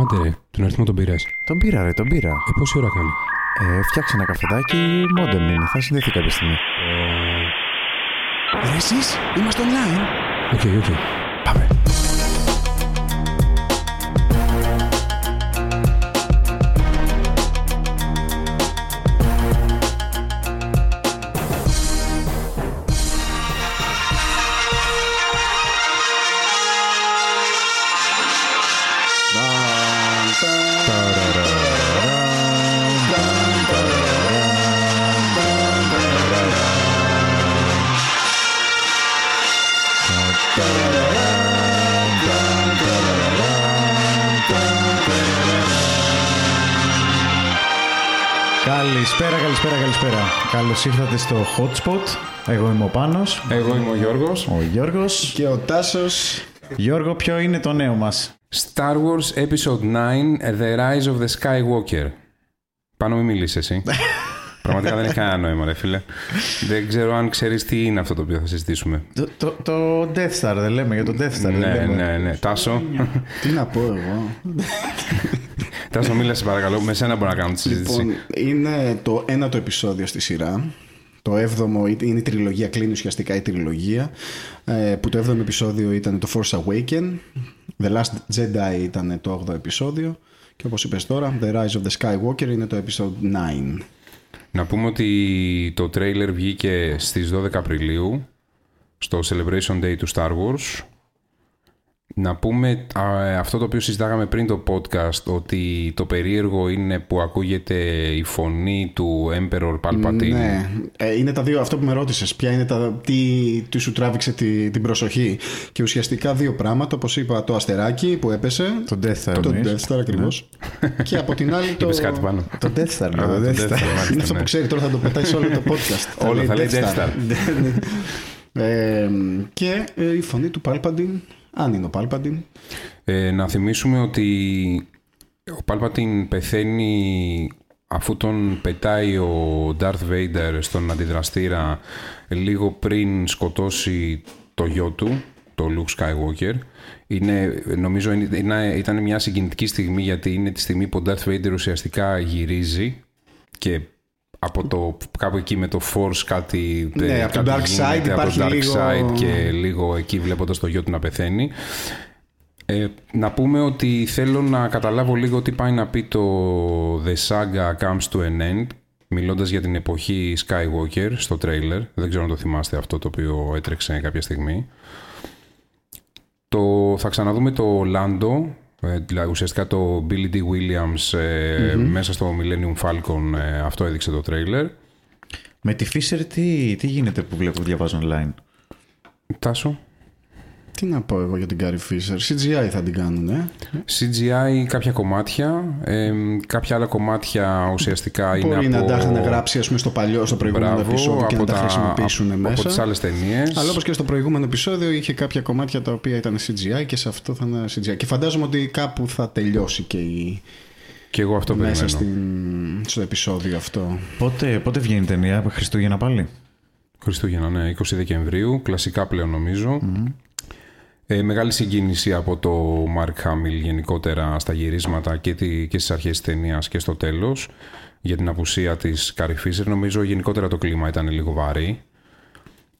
Άντε ρε, τον αριθμό τον πήρες. Τον πήρα, ρε, τον πήρα. Ε, πόση ώρα κάνει; Ε, φτιάξε ένα καφεδάκι, μόντεμ είναι. Θα συνδεθεί κάποια στιγμή. Ρε εσείς, είμαστε online. Οκ, οκ. Πάμε. Καλώς ήρθατε στο Hotspot. Εγώ είμαι ο Πάνος. Εγώ είμαι ο Γιώργος. Ο Γιώργος. Και ο Τάσος. Γιώργο, ποιο είναι το νέο μας; Star Wars Episode 9, The Rise of the Skywalker. Πάνω μην μιλήσει εσύ. Πραγματικά δεν έχει κανένα νόημα, ρε φίλε. δεν ξέρω αν ξέρεις τι είναι αυτό το οποίο θα συζητήσουμε. Το, το, το Death Star δεν λέμε, για το Death Star δεν ναι, λέμε. ναι, ναι. Τάσο, Τι να πω εγώ. Τάσο μίλα σε παρακαλώ. Με σένα μπορώ να κάνω τη συζήτηση. Λοιπόν, είναι το ένατο επεισόδιο στη σειρά. Το έβδομο είναι η τριλογία, κλείνει ουσιαστικά η τριλογία. ε, Που το έβδομο επεισόδιο ήταν το Force Awaken. The Last Jedi ήταν το 8ο επεισόδιο. Και όπως είπες τώρα, The Rise of the Skywalker είναι το episode 9. Να πούμε ότι το τρέιλερ βγήκε στις 12 Απριλίου στο Celebration Day του Star Wars. Να πούμε α, αυτό το οποίο συζητάγαμε πριν το podcast ότι το περίεργο είναι που ακούγεται η φωνή του Emperor Palpatine. Ναι, ε, είναι τα δύο αυτό που με ρώτησες Ποια είναι τα, τι, τι σου τράβηξε τη, την προσοχή Και ουσιαστικά δύο πράγματα Όπως είπα το αστεράκι που έπεσε Το Death Star Το εννοείς. Death Star ακριβώς Και από την άλλη το... Είπες κάτι πάνω. Το Death Star, Α, ναι, το το Death Death Star. Star, μάλιστα, Είναι αυτό ναι. που ξέρει τώρα θα το πετάει σε όλο το podcast Όλα θα λέει Death Star. Ναι, ναι. ε, Και ε, η φωνή του Palpatine Αν είναι ο Palpatine Ε, να θυμίσουμε ότι ο Palpatine πεθαίνει αφού τον πετάει ο Darth Vader στον αντιδραστήρα λίγο πριν σκοτώσει το γιο του, το Luke Skywalker. Είναι, νομίζω είναι- είναι- ήταν μια συγκινητική στιγμή γιατί είναι τη στιγμή που ο Darth Vader ουσιαστικά γυρίζει και από το κάπου εκεί με το Force κάτι, Ναι, ε, από το κάτι Dark γίνεται, Side από το υπάρχει Dark λίγο- Side και λίγο εκεί βλέποντας το γιο του να πεθαίνει. Ε, να πούμε ότι θέλω να καταλάβω λίγο τι πάει να πει το The Saga Comes to an End μιλώντας για την εποχή Skywalker στο τρέιλερ. Δεν ξέρω αν το θυμάστε αυτό το οποίο έτρεξε κάποια στιγμή. Το, θα ξαναδούμε το Lando, ε, δηλαδή ουσιαστικά το Billy D. Williams ε, μέσα στο Millennium Falcon, ε, αυτό έδειξε το τρέιλερ. Με τη Fisher τι, τι γίνεται που βλέπω, διαβάζω online; Τάσο. Τι να πω εγώ για την Carrie Fisher; CGI θα την κάνουν ε; CGI κάποια κομμάτια, ε, κάποια άλλα κομμάτια ουσιαστικά είναι Μπορεί από... να τα είχαν γράψει ας πούμε, στο παλιό, στο προηγούμενο Μπράβο, επεισόδιο και να από τα χρησιμοποιήσουν από, μέσα. Από τις άλλες ταινίες. Αλλά όπως και στο προηγούμενο επεισόδιο είχε κάποια κομμάτια τα οποία ήταν CGI και σε αυτό θα είναι CGI. Και φαντάζομαι ότι κάπου θα τελειώσει και η... Και εγώ αυτό μέσα περιμένω. στην... στο επεισόδιο αυτό. Πότε, πότε βγαίνει η ταινία, Χριστούγεννα πάλι; Χριστούγεννα, ναι, 20 Δεκεμβρίου, κλασικά πλέον νομίζω. Ε, μεγάλη συγκίνηση από το Mark Hamill γενικότερα στα γυρίσματα και, τη, και στις αρχές της ταινίας και στο τέλος για την απουσία της Carrie Fisher. Νομίζω γενικότερα το κλίμα ήταν λίγο βαρύ.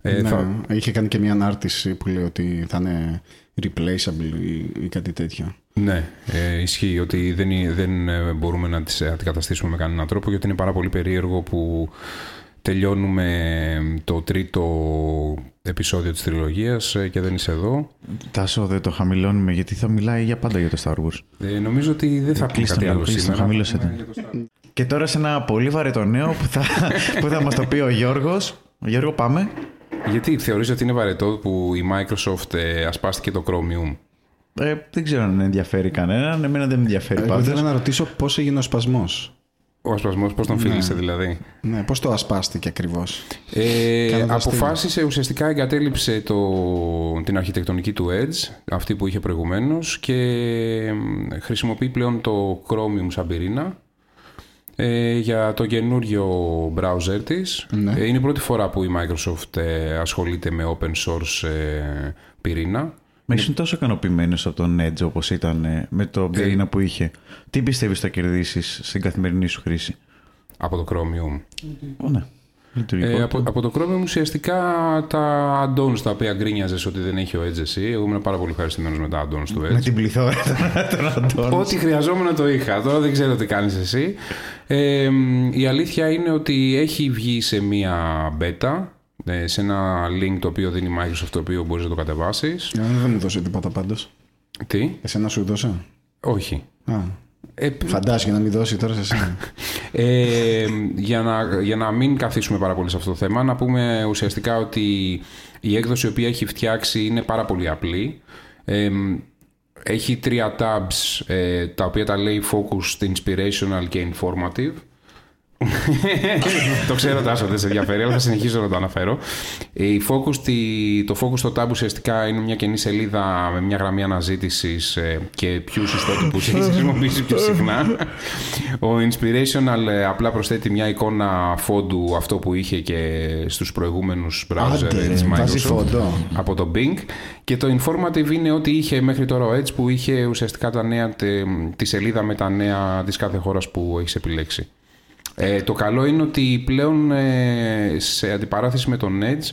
Ε, ναι, θα- Είχε κάνει και μια ανάρτηση που λέει ότι θα είναι replaceable ή, ή κάτι τέτοιο. Ναι, ε, ισχύει ότι δεν, είναι- δεν ε, μπορούμε να τις αντικαταστήσουμε με κανέναν τρόπο γιατί είναι πάρα πολύ περίεργο που τελειώνουμε το τρίτο επεισόδιο της τριλογίας ε, και δεν είσαι εδώ. Τάσο, δεν το χαμηλώνουμε γιατί θα μιλάει για πάντα για το Star Wars. Ε, νομίζω ότι δεν θα πει Κλείστε κάτι το, άλλο κλείστε το, σήμερα. χαμήλωσε το. Και τώρα σε ένα πολύ βαρετό νέο που θα, που θα μας το πει ο Γιώργος. Γιώργο, πάμε. Γιατί θεωρείς ότι είναι βαρετό που η Microsoft ε, ασπάστηκε το Chromium; Ε, δεν ξέρω αν ενδιαφέρει κανέναν. Εμένα δεν με ενδιαφέρει Εγώ πάντως. ήθελα να ρωτήσω πώς έγινε ο σπασμός. Ο ασπασμός πώς τον φίλησε δηλαδή; Ναι, πώς το ασπάστηκε ακριβώς; Ε, Κάνοντας αποφάσισε, ουσιαστικά εγκατέλειψε το, την αρχιτεκτονική του Edge, αυτή που είχε προηγουμένως και μ, χρησιμοποιεί πλέον το Chromium σαν πυρήνα ε, για το καινούριο browser της. Ναι. Ε, είναι η πρώτη φορά που η Microsoft ε, ασχολείται με open source ε, πυρήνα. Μα ήσουν τόσο ικανοποιημένος από τον Edge όπως ήταν ε, με το πυρήνα που είχε. Τι πιστεύεις θα κερδίσεις στην καθημερινή σου χρήση; Από το Chromium. Ω, ναι. Λειτουργικό. Ε, από, από το Chromium ουσιαστικά τα add-ons τα οποία γκρίνιαζες ότι δεν έχει ο Edge εσύ. Εγώ ήμουν πάρα πολύ ευχαριστημένος με τα add-ons του Με Edge. την πληθώρα των αντών. Ό,τι χρειαζόμουν το είχα. Τώρα δεν ξέρω τι κάνεις εσύ. Ε, η αλήθεια είναι ότι έχει βγει σε μία beta, ε, σε ένα link το οποίο δίνει η Microsoft, το οποίο μπορείς να το κατεβάσεις. Ε, δεν μου δώσε τίποτα πάντως. Τι; Εσένα σου δώσα; Όχι. Α, Ε, φαντάζεσαι για να μην δώσει τώρα σε εσένα. Ε, για, να, για να μην καθίσουμε πάρα πολύ σε αυτό το θέμα, να πούμε ουσιαστικά ότι η έκδοση η οποία έχει φτιάξει είναι πάρα πολύ απλή. Ε, έχει τρία tabs ε, τα οποία τα λέει focused, inspirational και informative. το ξέρω Τάσο, δεν σε ενδιαφέρει, αλλά θα συνεχίσω να το αναφέρω. Η focus, τη- το focus στο tab ουσιαστικά είναι μια καινή σελίδα με μια γραμμή αναζήτησης και ποιους ιστότυπου έχει χρησιμοποιήσει πιο συχνά. Ο Inspirational ε, απλά προσθέτει μια εικόνα φόντου αυτό που είχε και στους προηγούμενους browser Άντε, της βάζει Microsoft φόντο. από το Bing και το informative είναι ότι είχε μέχρι τώρα ο Edge που είχε ουσιαστικά τα νέα, τε- τη σελίδα με τα νέα της κάθε χώρας που έχεις επιλέξει. Ε, το καλό είναι ότι πλέον ε, σε αντιπαράθεση με τον Edge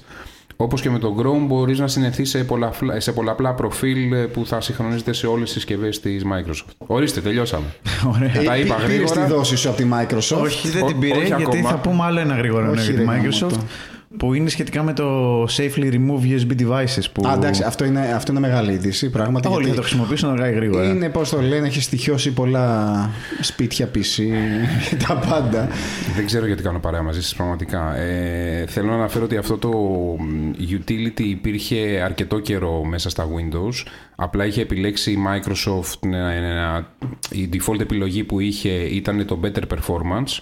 όπως και με τον Chrome μπορείς να συνεχθεί σε, πολλαπλά, σε πολλαπλά προφίλ ε, που θα συγχρονίζεται σε όλες τις συσκευές της Microsoft. Ορίστε, τελειώσαμε. Ωραία. Τα είπα Πήρες τη γρήγορα. δόση σου από τη Microsoft; Όχι, δεν Ό- την πήρε, όχι γιατί ακόμα. θα πούμε άλλο ένα γρήγορο νέο Όχι, για τη ρε, γάμο Microsoft. Το. Που είναι σχετικά με το Safely Remove USB Devices. Που Α, εντάξει, αυτό είναι, αυτό είναι μεγάλη είδηση. Πράγματι, όλοι θα γιατί το χρησιμοποιήσουν αργά ή γρήγορα. είναι, πώς το λένε, έχει στοιχειώσει πολλά σπίτια PC και τα πάντα. Δεν ξέρω γιατί κάνω παρέα μαζί σας πραγματικά. Ε, θέλω να αναφέρω ότι αυτό το μ, utility υπήρχε αρκετό καιρό μέσα στα Windows. Απλά είχε επιλέξει η Microsoft, να- να- η default επιλογή που είχε ήταν το Better Performance,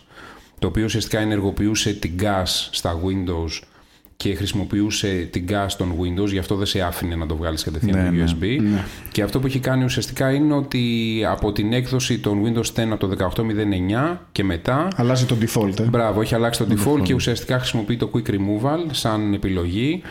το οποίο ουσιαστικά ενεργοποιούσε την gas στα Windows και χρησιμοποιούσε την gas των Windows, γι' αυτό δεν σε άφηνε να το βγάλεις κατευθείαν Ναι, με ναι. USB. Και αυτό που έχει κάνει ουσιαστικά είναι ότι από την έκδοση των Windows 10 από το 18.09 και μετά Αλλάζει το default. Ε. Μπράβο, έχει αλλάξει το default και ουσιαστικά χρησιμοποιεί το Quick Removal σαν επιλογή.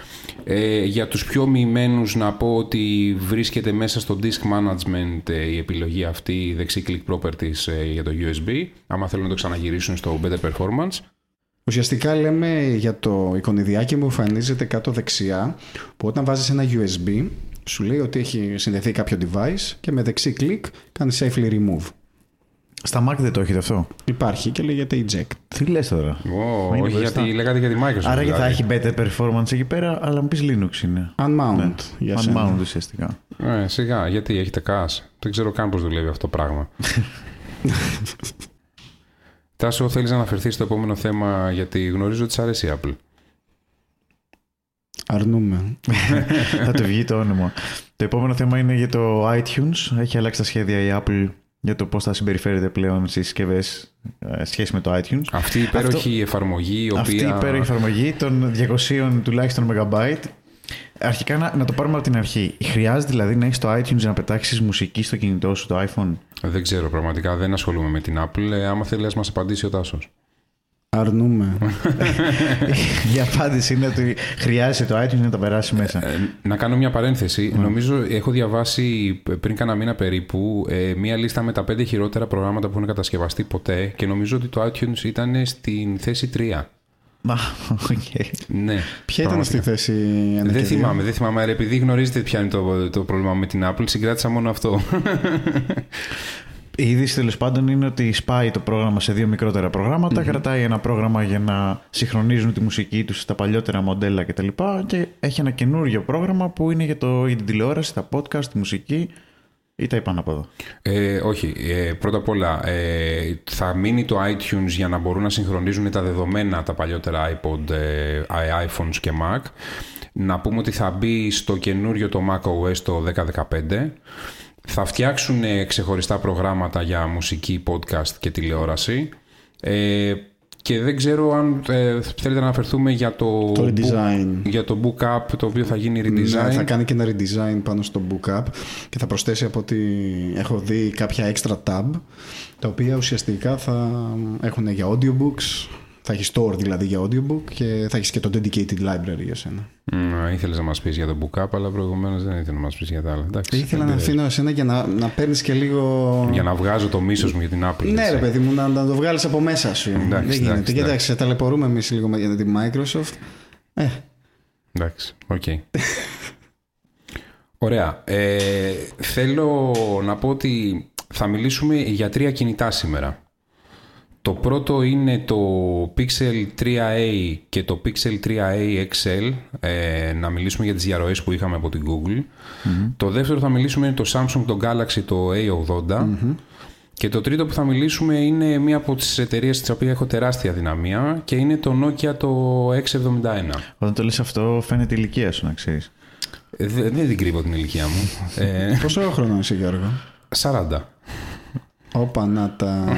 Ε, για τους πιο μοιημένους να πω ότι βρίσκεται μέσα στο Disk Management ε, η επιλογή αυτή, η δεξί Click Properties ε, για το USB, άμα θέλουν να το ξαναγυρίσουν στο Better Performance. Ουσιαστικά λέμε για το εικονιδιάκι που εμφανίζεται κάτω δεξιά που όταν βάζεις ένα USB σου λέει ότι έχει συνδεθεί κάποιο device και με δεξί κλικ κάνει safely remove. Στα Mac δεν το έχετε αυτό; Υπάρχει και λέγεται eject. Τι λες τώρα; Ω, Είναι όχι, μπροστά. γιατί λέγατε για τη Microsoft. Άρα και θα δηλαδή. έχει better performance εκεί πέρα, αλλά μου πεις Linux είναι. Unmount για σένα. Unmount ουσιαστικά. Ε, σιγά, γιατί έχετε CAS. Δεν ξέρω καν πώς δουλεύει αυτό το πράγμα. Τάσο, θέλεις να αναφερθείς στο επόμενο θέμα γιατί γνωρίζω ότι σ' αρέσει η Apple. Αρνούμε. θα του βγει το όνομα. Το επόμενο θέμα είναι για το iTunes. Έχει αλλάξει τα σχέδια η Apple για το πώς θα συμπεριφέρεται πλέον στις συσκευές σχέση με το iTunes. Αυτή η υπέροχη εφαρμογή η οποία... Αυτή η υπέροχη εφαρμογή των 200 τουλάχιστον MB. Αρχικά να, να το πάρουμε από την αρχή. Χρειάζεται δηλαδή να έχεις το iTunes για να πετάξεις μουσική στο κινητό σου, το iPhone; Δεν ξέρω πραγματικά, δεν ασχολούμαι με την Apple. Ε, άμα θέλεις, ας μας απαντήσει ο Τάσος. Αρνούμαι. η απάντηση είναι ότι χρειάζεται το iTunes να τα περάσει μέσα. Ε, να κάνω μια παρένθεση. Ναι. Νομίζω έχω διαβάσει πριν κάνα μήνα περίπου ε, μια λίστα με τα πέντε χειρότερα προγράμματα που έχουν κατασκευαστεί ποτέ και νομίζω ότι το iTunes ήταν στην θέση 3. Μα, οκ. Ποια Ναι. ήταν πραγματικά. στη θέση ένα και Δεν δύο; θυμάμαι, δεν θυμάμαι. Αλλά επειδή γνωρίζετε ποια είναι το, το πρόβλημα με την Apple, συγκράτησα μόνο αυτό. Η είδηση τέλος πάντων είναι ότι σπάει το πρόγραμμα σε δύο μικρότερα προγράμματα, κρατάει ένα πρόγραμμα για να συγχρονίζουν τη μουσική τους στα παλιότερα μοντέλα κτλ. Και, και έχει ένα καινούργιο πρόγραμμα που είναι για, το, για την τηλεόραση, τα podcast, τη μουσική ή τα είπα από εδώ. Ε, όχι. Ε, πρώτα απ' όλα, ε, θα μείνει το iTunes για να μπορούν να συγχρονίζουν τα δεδομένα τα παλιότερα iPod, ε, iPhones και Mac. Να πούμε ότι θα μπει στο καινούριο το macOS το 1015. Θα φτιάξουν ε, ξεχωριστά προγράμματα για μουσική, podcast και τηλεόραση. Ε, Και δεν ξέρω αν ε, θέλετε να αναφερθούμε για το, Το book- redesign. για το book up το οποίο θα γίνει Ναι, redesign. θα κάνει και ένα redesign πάνω στο book up και θα προσθέσει από ό,τι έχω δει κάποια extra tab τα οποία ουσιαστικά θα έχουν για audiobooks θα έχεις store δηλαδή για audiobook και θα έχεις και το dedicated library για σένα. Mm, ήθελες να μας πεις για το book up, αλλά προηγουμένως δεν ήθελε να μας πεις για τα άλλα. Εντάξει, Ήθελα δεν να πειράζει. αφήνω εσένα για να, να παίρνεις και λίγο. Για να βγάζω το μίσος μου για την Apple. Ναι, έτσι. ρε παιδί μου, να, να το βγάλεις από μέσα σου. Εντάξει, δεν γίνεται. εντάξει, Και εντάξει. εντάξει, ταλαιπωρούμε εμείς λίγο με- για την Microsoft. Ε, Εντάξει, οκ. Ωραία. Ε, θέλω να πω ότι θα μιλήσουμε για τρία κινητά σήμερα. Το πρώτο είναι το Pixel 3a και το Pixel 3a XL. Ε, να μιλήσουμε για τις διαρροές που είχαμε από την Google. Το δεύτερο θα μιλήσουμε είναι το Samsung, το Galaxy, το A80. Και το τρίτο που θα μιλήσουμε είναι μία από τις εταιρείες της οποία έχω τεράστια δυναμία και είναι το Nokia το X71. Όταν το λες αυτό φαίνεται η ηλικία σου να ξέρεις. Ε, δε- Δεν την κρύβω την ηλικία μου. Ε, πόσο χρόνο είσαι, Γιώργο; 40. Όπα να τα.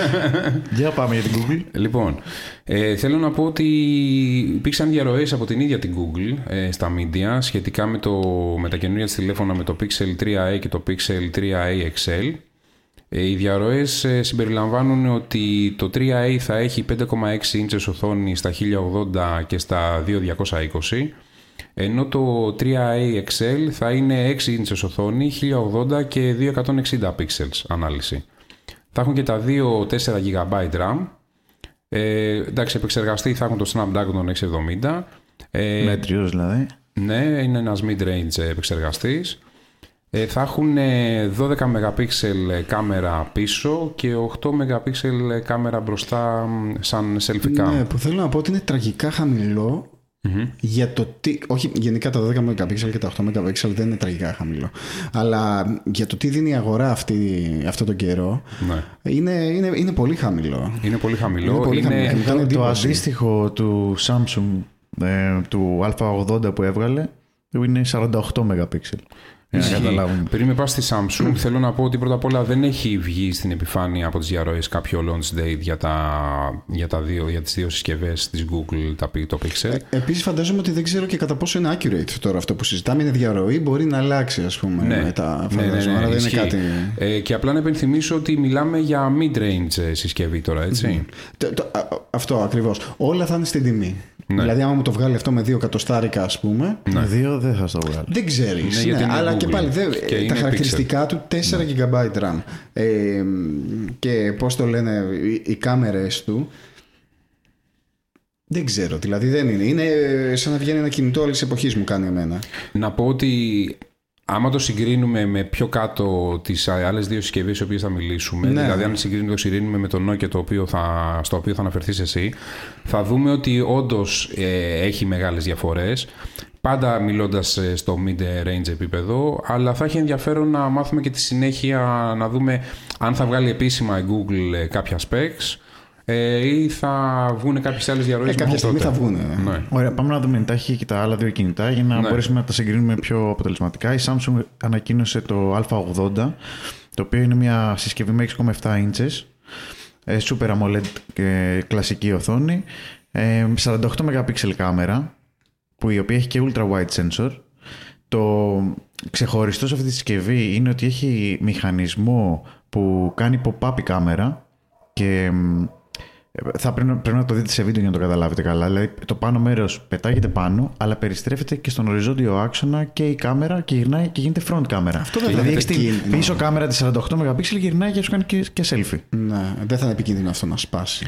Για πάμε για την Google. Λοιπόν, ε, θέλω να πω ότι υπήρξαν διαρροές από την ίδια την Google ε, στα media σχετικά με, το, με τα καινούργια της τηλέφωνα με το Pixel 3a και το Pixel 3a XL. Ε, οι διαρροές ε, συμπεριλαμβάνουν ότι το 3a θα έχει 5,6 ίντσες οθόνη στα 1080 και στα 2220 ενώ το 3a XL θα είναι 6 ίντσες οθόνη, 1080 και 260 pixels ανάλυση. Θα έχουν και τα δύο 4 GB RAM. Ε, εντάξει, επεξεργαστή θα έχουν το Snapdragon 670. Ε, Μέτριος δηλαδή. ναι, είναι ένας mid-range επεξεργαστής. Ε, θα έχουν ε, 12 MP κάμερα πίσω και 8 MP κάμερα μπροστά μ, σαν selfie cam. ναι, που θέλω να πω ότι είναι τραγικά χαμηλό για το τι. Όχι, γενικά τα 12 MP και τα 8 MP δεν είναι τραγικά χαμηλό. Αλλά για το τι δίνει η αγορά αυτή, αυτό τον καιρό Ναι. είναι, είναι, είναι πολύ χαμηλό. Είναι πολύ χαμηλό. Είναι πολύ χαμηλό. Μου κάνει Το, το εντύπωση. αντίστοιχο του Samsung ε, του Α80 που έβγαλε είναι 48 MP. Για να Ισχύει. καταλάβουμε. Πριν με πάω στη Samsung, θέλω να πω ότι πρώτα απ' όλα δεν έχει βγει στην επιφάνεια από τις διαρροές κάποιο launch date για, τα, για, τα δύο, για τις δύο συσκευές της Google, τα, το Pixel. Επίσης, φαντάζομαι ότι δεν ξέρω και κατά πόσο είναι accurate τώρα αυτό που συζητάμε. Είναι διαρροή, μπορεί να αλλάξει, ας πούμε. μετά, φαντάζομαι. Άρα δεν είναι ισχύει. κάτι. Ε, και απλά να επενθυμίσω ότι μιλάμε για mid-range ε, συσκευή τώρα, έτσι. Το- το- α- αυτό ακριβώς. Όλα θα είναι στην τιμή. Ναι. Δηλαδή, άμα μου το βγάλει αυτό με δύο εκατοστάρικα, ας πούμε, Με δύο δεν θα στο βγάλω. δεν ξέρεις. Ναι, γιατί είναι αλλά και Google πάλι δεν- και είναι τα pixel. χαρακτηριστικά του 4 GB RAM. Ε, και πώς το λένε, οι, οι κάμερες του. Δεν ξέρω, δηλαδή δεν είναι. Είναι σαν να βγαίνει ένα κινητό άλλης εποχής, μου κάνει εμένα. Να πω ότι άμα το συγκρίνουμε με πιο κάτω τις άλλες δύο συσκευές οι οποίες θα μιλήσουμε, Ναι. δηλαδή αν συγκρίνουμε, το συγκρίνουμε με το Nokia το οποίο θα, στο οποίο θα αναφερθείς εσύ, θα δούμε ότι όντως ε, έχει μεγάλες διαφορές. Πάντα μιλώντας ε, στο mid-range επίπεδο, αλλά θα έχει ενδιαφέρον να μάθουμε και τη συνέχεια να δούμε αν θα βγάλει επίσημα η Google ε, κάποια specs ε, ή θα βγουν κάποιες άλλες διαρροές. Ε, κάποια μέχρι στιγμή τότε. θα βγουν. Ναι. Ωραία, πάμε να δούμε τα έχει και τα άλλα δύο κινητά για να Ναι. μπορέσουμε να τα συγκρίνουμε πιο αποτελεσματικά. Η Samsung ανακοίνωσε το Α80, το οποίο είναι μια συσκευή με 6,7 ίντσες, ε, Super AMOLED και κλασική οθόνη, ε, 48 MP κάμερα, που η οποία έχει και ultra wide sensor. Το ξεχωριστό σε αυτή τη συσκευή είναι ότι έχει μηχανισμό που κάνει pop-up η κάμερα και μ, θα πρέπει, να- πρέπει να το δείτε σε βίντεο για να το καταλάβετε καλά. Δηλαδή, το πάνω μέρος πετάγεται πάνω, αλλά περιστρέφεται και στον οριζόντιο άξονα και η κάμερα και γυρνάει και γίνεται front κάμερα. Αυτό δεν δηλαδή, θα έχεις είναι την επικίνδυνο. πίσω κάμερα της 48 MP γυρνάει και σου κάνει και, και selfie. Ναι, δεν θα είναι επικίνδυνο αυτό να σπάσει.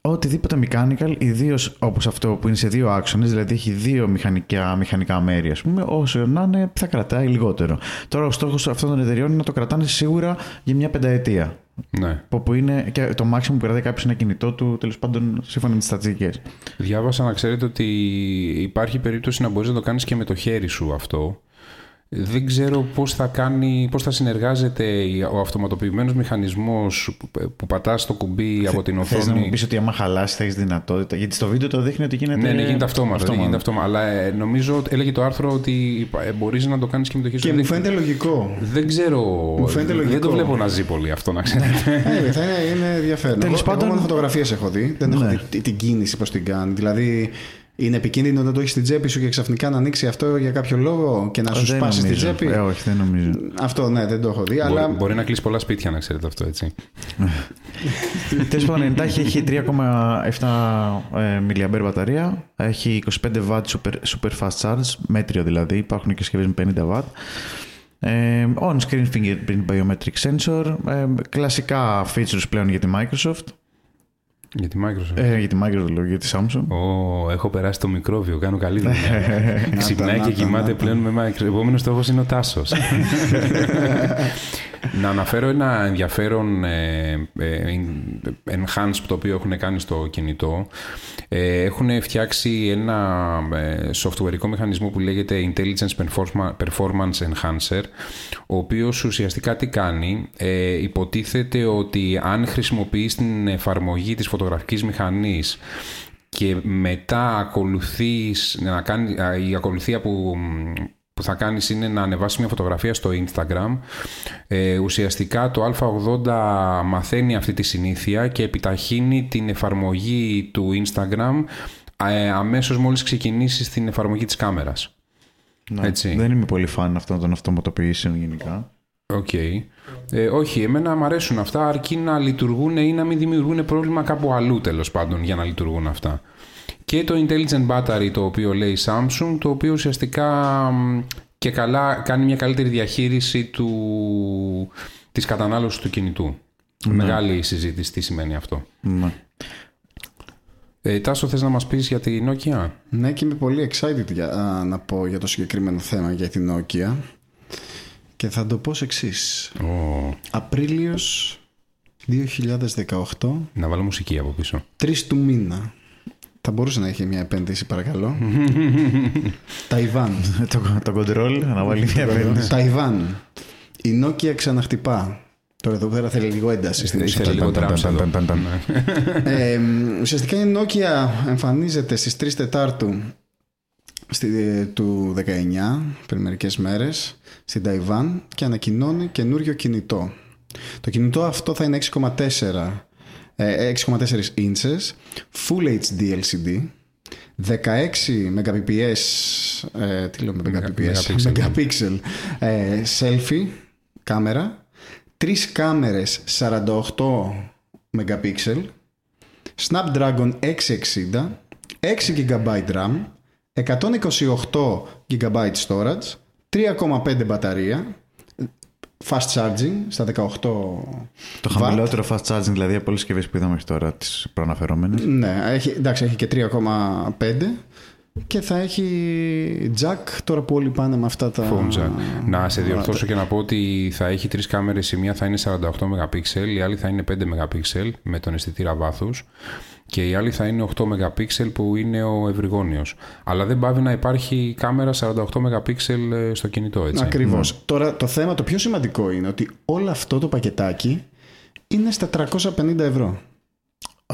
Οτιδήποτε mechanical, ιδίως όπως αυτό που είναι σε δύο άξονες, δηλαδή έχει δύο μηχανικά, μηχανικά μέρη, ας πούμε, όσο να είναι, θα κρατάει λιγότερο. Τώρα, ο στόχος αυτών των εταιριών είναι να το κρατάνε σίγουρα για μια πενταετία. Ναι. Από που είναι και το maximum που κρατάει κάποιος ένα κινητό του, τέλος πάντων, σύμφωνα με τις στατιστικές. Διάβασα να ξέρετε ότι υπάρχει περίπτωση να μπορείς να το κάνεις και με το χέρι σου αυτό. Δεν ξέρω πώς θα, κάνει, πώς θα συνεργάζεται ο αυτοματοποιημένος μηχανισμός που πατάς το κουμπί από την οθόνη. Θες να μου πεις ότι άμα χαλάσει θα έχεις δυνατότητα. Γιατί στο βίντεο το δείχνει ότι γίνεται. Ναι, ναι γίνεται αυτόματα. αυτόματα. Γίνεται αυτόματα. Αλλά ε, νομίζω έλεγε το άρθρο ότι ε, μπορείς να το κάνεις και με το χέρι σου. Και μου φαίνεται λογικό. Δεν ξέρω. Μου φαίνεται λογικό. Δεν το βλέπω να ζει πολύ αυτό, να ξέρετε. ναι, θα είναι, είναι ενδιαφέρον. Τέλος πάντων. Εγώ φωτογραφίες έχω δει. Δεν έχω ναι. δει την κίνηση πώ την κάνει. Δηλαδή είναι επικίνδυνο να το έχεις στην τσέπη σου και ξαφνικά να ανοίξει αυτό για κάποιο λόγο και να σου σπάσει την τσέπη; Ε, όχι, δεν νομίζω. Αυτό ναι, δεν το έχω δει. Μπορεί, αλλά... μπορεί να κλείσει πολλά σπίτια να ξέρετε αυτό έτσι. Τέλος πάντων, η εντάχει έχει 3,7 mAh μπαταρία. Έχει 25 W super, super fast charge, μέτριο δηλαδή. Υπάρχουν και συσκευές με 50 W. Ε, on-screen fingerprint biometric sensor. Ε, κλασικά features πλέον για τη Microsoft. Για τη Microsoft. Ε, για τη Microsoft, λέω, για τη Samsung. Oh, έχω περάσει το μικρόβιο, κάνω καλή δουλειά. Ξυπνάει και κοιμάται πλέον με Microsoft. Επόμενο στόχο είναι ο Τάσο. Να αναφέρω ένα ενδιαφέρον ε, ε, enhance το οποίο έχουν κάνει στο κινητό. Ε, έχουν φτιάξει ένα ε, softwareικό μηχανισμό που λέγεται Intelligence Performance Enhancer, ο οποίος ουσιαστικά τι κάνει. Ε, υποτίθεται ότι αν χρησιμοποιείς την εφαρμογή της φωτογραφικής μηχανής και μετά ακολουθείς, να κάνει, η ακολουθία που που θα κάνεις είναι να ανεβάσεις μια φωτογραφία στο Instagram. Ε, ουσιαστικά το Α80 μαθαίνει αυτή τη συνήθεια και επιταχύνει την εφαρμογή του Instagram ε, αμέσως μόλις ξεκινήσεις την εφαρμογή της κάμερας. Ναι, Έτσι. Δεν είμαι πολύ φαν αυτών των αυτοματοποιήσεων γενικά. Οκ. Okay. Ε, όχι, εμένα μου αρέσουν αυτά αρκεί να λειτουργούν ή να μην δημιουργούν πρόβλημα κάπου αλλού τέλος πάντων για να λειτουργούν αυτά και το Intelligent Battery το οποίο λέει Samsung, το οποίο ουσιαστικά και καλά κάνει μια καλύτερη διαχείριση του, της κατανάλωσης του κινητού. Ναι. Μεγάλη συζήτηση τι σημαίνει αυτό. Ναι. Ε, Τάσο, θες να μας πεις για την Nokia? Ναι, και είμαι πολύ excited για, να πω για το συγκεκριμένο θέμα για την Nokia. Και θα το πω ως εξής. Oh. Απρίλιος 2018. Να βάλω μουσική από πίσω. Τρεις του μήνα. Θα μπορούσε να έχει μια επένδυση, παρακαλώ. Ταϊβάν. το, το control, να βάλει μια επένδυση. Ταϊβάν. Η Nokia ξαναχτυπά. Τώρα εδώ πέρα θέλει λίγο ένταση στην ουσία. Θέλει λίγο Ουσιαστικά η Nokia εμφανίζεται στις 3 Τετάρτου στη, του 19, πριν μερικές μέρες, στην Ταϊβάν και ανακοινώνει καινούριο κινητό. Το κινητό αυτό θα είναι 6,4 6,4 inches, Full HD LCD, 16 Mbps, ε, τι λέω Mbps, megapixel, ε, selfie κάμερα, τρεις κάμερες 48 Mbps, Snapdragon 660, 6 GB RAM, 128 GB storage, 3,5 μπαταρία, fast charging στα 18 Το χαμηλότερο fast charging δηλαδή από όλες τις συσκευές που είδαμε μέχρι τώρα, τις προαναφερόμενες. Ναι, έχει, εντάξει, έχει και 3,5 και θα έχει jack τώρα που όλοι πάνε με αυτά τα. Phone jack. Να σε διορθώσω και να πω ότι θα έχει τρεις κάμερες. Η μία θα είναι 48 MP, η άλλη θα είναι 5 MP με τον αισθητήρα βάθους και η άλλη θα είναι 8 MP που είναι ο ευρυγόνιος. Αλλά δεν πάβει να υπάρχει κάμερα 48 MP ε, στο κινητό, έτσι. Ακριβώς. Mm. Τώρα το θέμα το πιο σημαντικό είναι ότι όλο αυτό το πακετάκι είναι στα 350 ευρώ.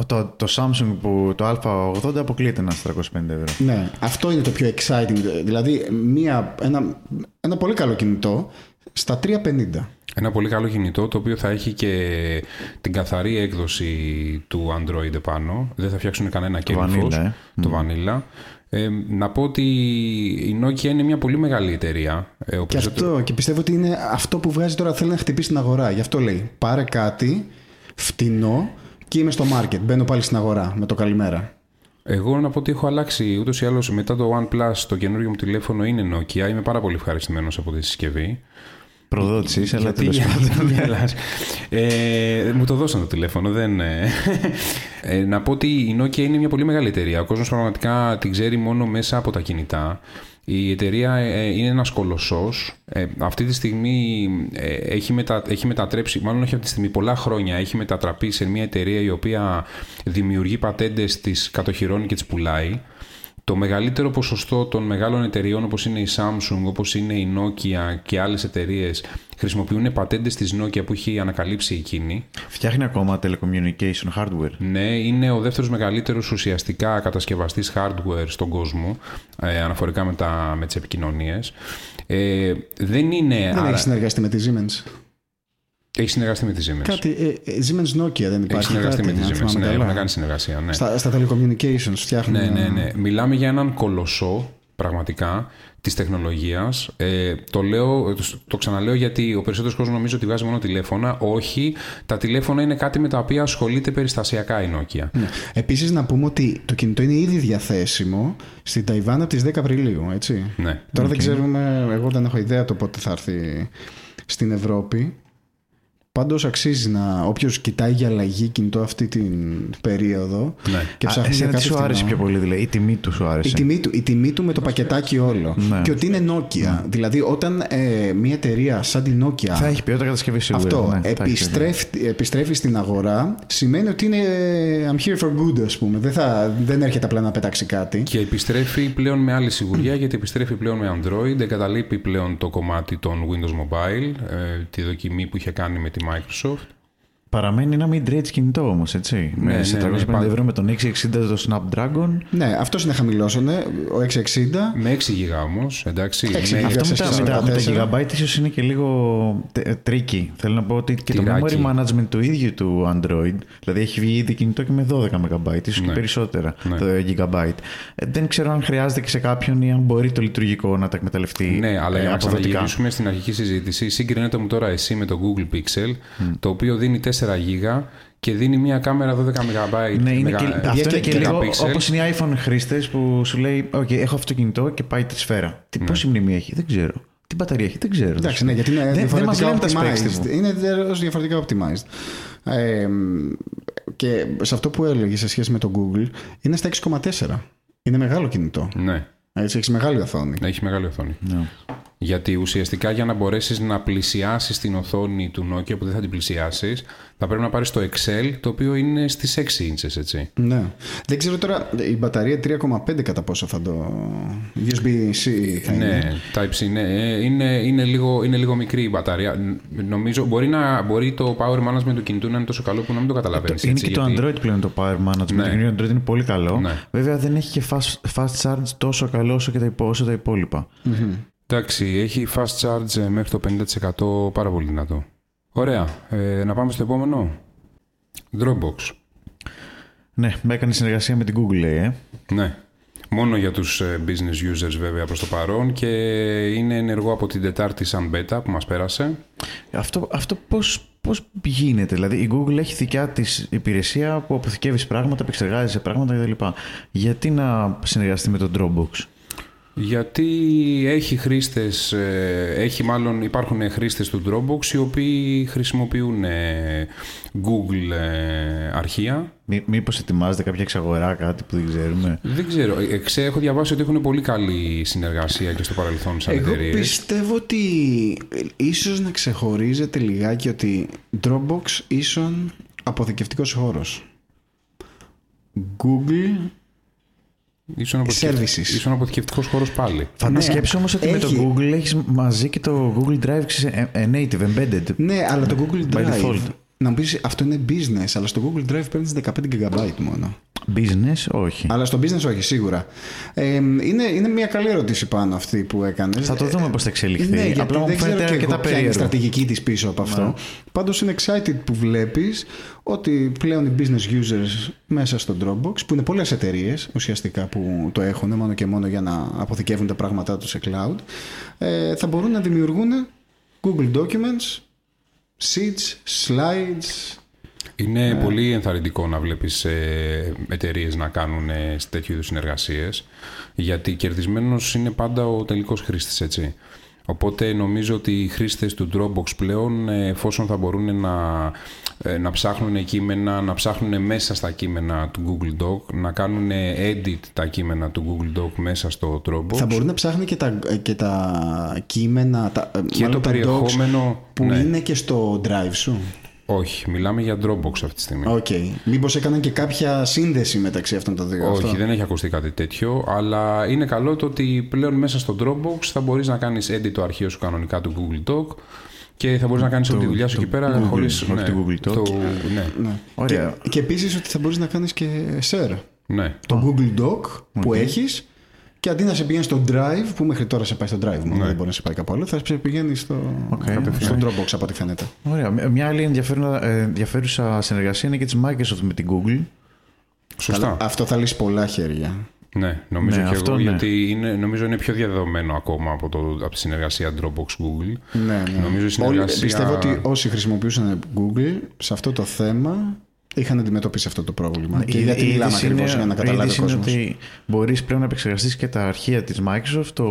Το, το Samsung που το Α80 αποκλείεται να είναι 350 ευρώ. Ναι, αυτό είναι το πιο exciting. Δηλαδή μια, ένα, ένα πολύ καλό κινητό στα 350. Ένα πολύ καλό κινητό το οποίο θα έχει και την καθαρή έκδοση του Android επάνω. Δεν θα φτιάξουν κανένα κέρδο. Ε. Το Vanilla. Ε, να πω ότι η Nokia είναι μια πολύ μεγάλη εταιρεία. Ε, και αυτό, και πιστεύω ότι είναι αυτό που βγάζει τώρα θέλει να χτυπήσει την αγορά. Γι' αυτό λέει πάρε κάτι φτηνό και είμαι στο market. Μπαίνω πάλι στην αγορά με το καλημέρα. Εγώ να πω ότι έχω αλλάξει ούτως ή άλλως μετά το OnePlus το καινούριο μου τηλέφωνο είναι Nokia. Είμαι πάρα πολύ ευχαριστημένος από τη συσκευή. Προδότησης, αλλά τέλος πάντων. ε, μου το δώσαν το τηλέφωνο. Δεν, ε, ε, να πω ότι η Nokia είναι μια πολύ μεγάλη εταιρεία. Ο κόσμος πραγματικά την ξέρει μόνο μέσα από τα κινητά. Η εταιρεία ε, είναι ένας κολοσσός. Ε, αυτή τη στιγμή έχει, μετα, έχει μετατρέψει, μάλλον όχι αυτή τη στιγμή, πολλά χρόνια έχει μετατραπεί σε μια εταιρεία η οποία δημιουργεί πατέντες, τις κατοχυρώνει και τις πουλάει το μεγαλύτερο ποσοστό των μεγάλων εταιριών όπως είναι η Samsung, όπως είναι η Nokia και άλλες εταιρείες χρησιμοποιούν πατέντες της Nokia που έχει ανακαλύψει εκείνη. Φτιάχνει ακόμα telecommunication hardware. Ναι, είναι ο δεύτερος μεγαλύτερος ουσιαστικά κατασκευαστής hardware στον κόσμο ε, αναφορικά με, τα, με τις επικοινωνίες. Ε, δεν είναι... Δεν άρα- έχει συνεργαστεί με τη Siemens. Έχει συνεργαστεί με τη Siemens. Κάτι, ε, ε, Siemens Nokia δεν υπάρχει. έχει συνεργαστεί κάτι, με τη αν Siemens. θυμάμαι Ναι, καλά. έχουν κάνει συνεργασία. Ναι. Στα, στα telecommunications φτιάχνουν. Ναι, ναι, ναι. Μιλάμε για έναν κολοσσό πραγματικά της τεχνολογίας. Ε, το, λέω, το ξαναλέω γιατί ο περισσότερος κόσμος νομίζει ότι βγάζει μόνο τηλέφωνα. Όχι, τα τηλέφωνα είναι κάτι με τα οποία ασχολείται περιστασιακά η Nokia. Ναι. Επίσης να πούμε ότι το κινητό είναι ήδη διαθέσιμο στην Ταϊβάν από τις 10 Απριλίου, έτσι. Ναι. Τώρα δεν ξέρουμε, εγώ δεν έχω ιδέα το πότε θα έρθει στην Ευρώπη. Πάντως αξίζει να, όποιος κοιτάει για αλλαγή κινητό αυτή την περίοδο Ναι. και Α, ψάχνει εσένα για τι κάτι σου άρεσε φθηνό. πιο πολύ, δηλαδή, η τιμή του σου άρεσε; Η τιμή, του, η τιμή του με το πακετάκι όλο. Ναι. Και ότι είναι Nokia. Δηλαδή, όταν ε, μια εταιρεία σαν την Nokia Θα έχει ποιότητα κατασκευή σίγουρα. αυτό ναι, θα έχει επιστρέφει, επιστρέφει στην αγορά, σημαίνει ότι είναι I'm here for good, ας πούμε. Δεν, θα, δεν έρχεται απλά να πετάξει κάτι. Και επιστρέφει πλέον με άλλη σιγουριά γιατί επιστρέφει πλέον με Android, εγκαταλείπει πλέον το κομμάτι των Windows Mobile, ε, τη δοκιμή που είχε κάνει με τη Microsoft. Παραμένει ένα mid-range κινητό όμως, έτσι. Ναι, με σε ναι, ναι, 350 πάντα. ευρώ με τον 660 το Snapdragon. Ναι, αυτός είναι χαμηλός, ναι, ο 660. Με 6 GB όμως, εντάξει. 6 είναι- GB. Αυτό με σε τα, με, τα, με τα 44. gigabyte ίσως είναι και λίγο τρίκι. Θέλω να πω ότι και το Τυράκι. memory management του ίδιου του Android, δηλαδή έχει βγει ήδη κινητό και με 12 MB, ίσως και Ναι. περισσότερα Ναι. το gigabyte. Ε, δεν ξέρω αν χρειάζεται και σε κάποιον ή αν μπορεί το λειτουργικό να τα εκμεταλλευτεί Ναι, αλλά ε, για να αποδοτικά. ξαναγυρίσουμε στην αρχική συζήτηση, συγκρίνετέ μου τώρα εσύ με το Google Pixel, το οποίο δίνει 4 GB και δίνει μια κάμερα 12 MB. Ναι, είναι μεγα- και, αυτό είναι και, και λίγο megapixel. όπως είναι οι iPhone χρήστες που σου λέει: OK, έχω αυτό το κινητό και πάει τη σφαίρα. Τι, Πόση μνήμη έχει, δεν ξέρω. Τι μπαταρία έχει, δεν ξέρω. Εντάξει, ναι, γιατί είναι δεν, δεν μας διαφορετικά λένε τα specs optimized. τύπου. Είναι τελείως διαφορετικά optimized. Ε, και σε αυτό που έλεγες σε σχέση με το Google, είναι στα 6,4. Είναι μεγάλο κινητό. Ναι, Έτσι, έχεις μεγάλη οθόνη. έχει μεγάλη οθόνη. Ναι. Γιατί ουσιαστικά για να μπορέσεις να πλησιάσεις την οθόνη του Nokia που δεν θα την πλησιάσεις, θα πρέπει να πάρεις το Excel, το οποίο είναι στις 6 inches, έτσι. Ναι. Δεν ξέρω τώρα η μπαταρία 3,5 κατά πόσο θα το. USB-C θα είναι. Ναι, Type-C, ναι. Ε, Είναι, είναι, λίγο, είναι λίγο μικρή η μπαταρία. Ν- Νομίζω μπορεί, να, μπορεί το power management του κινητού να είναι τόσο καλό που να μην το καταλαβαίνεις. Είναι έτσι, και το γιατί- Android πλέον το Power Management. Ναι. Το καινούριο Android είναι πολύ καλό. Ναι. Βέβαια δεν έχει και fast, fast charge τόσο καλό όσο και τα, υπό, όσο τα υπόλοιπα. Εντάξει, έχει fast charge ε, μέχρι το 50% πάρα πολύ δυνατό. Ωραία. Ε, να πάμε στο επόμενο. Dropbox. Ναι, με έκανε συνεργασία με την Google, λέει, ε. Ναι. Μόνο για τους ε, business users βέβαια προς το παρόν και είναι ενεργό από την Τετάρτη σαν beta που μας πέρασε. Αυτό, αυτό πώς, πώς γίνεται. Δηλαδή η Google έχει δικιά της υπηρεσία που αποθηκεύεις πράγματα, επεξεργάζεσαι πράγματα κτλ. Γιατί να συνεργαστεί με τον Dropbox; Γιατί έχει χρήστες, ε, έχει μάλλον υπάρχουν χρήστες του Dropbox οι οποίοι χρησιμοποιούν ε, Google ε, αρχεία. Μή, μήπως ετοιμάζεται κάποια εξαγορά, κάτι που δεν ξέρουμε; Δεν ξέρω, ε, ξέ- έχω διαβάσει ότι έχουν πολύ καλή συνεργασία και στο παρελθόν σαν Εγώ εταιρείες. πιστεύω ότι ίσως να ξεχωρίζεται λιγάκι ότι Dropbox ίσον αποθηκευτικός χώρος. Google Ήσουν αποθηκευτικός, Services. ήσουν αποθηκευτικός χώρος πάλι. Φαντάζομαι Ναι, όμως ότι με το έχει. Google έχεις μαζί και το Google Drive ξέρεις, ε, ε, native, embedded. Ναι, αλλά το Google By Drive. default. Να μου πεις αυτό είναι business, αλλά στο Google Drive παίρνεις 15 GB μόνο. Business, όχι. Αλλά στο business όχι, σίγουρα. Ε, είναι, είναι μια καλή ερώτηση πάνω αυτή που έκανες. Θα το δούμε πώς θα εξελιχθεί. Ναι, γιατί Απλά μου δεν φαίνεται ξέρω και αρκετά εγώ ποια είναι η περίεργο. στρατηγική της πίσω από αυτό. Πάντως είναι excited που βλέπεις ότι πλέον οι business users μέσα στο Dropbox, που είναι πολλές εταιρείες ουσιαστικά που το έχουν μόνο και μόνο για να αποθηκεύουν τα πράγματά τους σε cloud, ε, θα μπορούν να δημιουργούν Google Documents, Sheets, Slides, Είναι πολύ ενθαρρυντικό να βλέπεις ε, εταιρείες να κάνουν ε, τέτοιου είδους συνεργασίες γιατί κερδισμένος είναι πάντα ο τελικός χρήστης, έτσι. Οπότε νομίζω ότι οι χρήστες του Dropbox πλέον ε, εφόσον θα μπορούν να, ε, να ψάχνουν κείμενα, να ψάχνουν μέσα στα κείμενα του Google Doc, να κάνουν edit τα κείμενα του Google Doc μέσα στο Dropbox Θα μπορεί να ψάχνει και τα, και τα κείμενα, τα, και μάλλον το τα docs περιεχόμενο που ναι. είναι και στο drive σου. Όχι, μιλάμε για Dropbox αυτή τη στιγμή. Οκ. Μήπως έκαναν και κάποια σύνδεση μεταξύ αυτών των δύο. Όχι, αυτό. δεν έχει ακουστεί κάτι τέτοιο, αλλά είναι καλό το ότι πλέον μέσα στο Dropbox θα μπορείς να κάνεις edit το αρχείο σου κανονικά του Google Doc και θα μπορείς να κάνεις όλη τη δουλειά σου εκεί πέρα Google, χωρίς... όχι το Google Doc. το- ναι, Ναι. Ωραία. Και, και επίσης ότι θα μπορείς να κάνεις και share. ναι. Το Google Doc που έχεις και αντί να σε πηγαίνει στο Drive, που μέχρι τώρα σε πάει στο Drive μόνο, δεν μπορεί να σε πάει κάπου άλλο, θα σε πηγαίνει στο, Οκ. στο Dropbox από ό,τι φαίνεται. Ωραία. Μια άλλη ενδιαφέρουσα, ε, ενδιαφέρουσα συνεργασία είναι και της Microsoft με την Google. Σωστά. Αλλά αυτό θα λύσει πολλά χέρια. Ναι, νομίζω Ναι, και αυτό εγώ, ναι. γιατί είναι, νομίζω είναι πιο διαδεδομένο ακόμα από, το, από τη συνεργασία Dropbox Google. Ναι, ναι. Νομίζω η Όλοι- συνεργασία- πιστεύω ότι όσοι χρησιμοποιούσαν Google σε αυτό το θέμα είχαν αντιμετωπίσει αυτό το πρόβλημα. και Η- γιατί η μιλάμε είδηση ακριβώς είναι- για να η καταλάβει ο είδηση είναι κόσμος. ότι μπορείς πλέον να επεξεργαστείς και τα αρχεία της Microsoft, το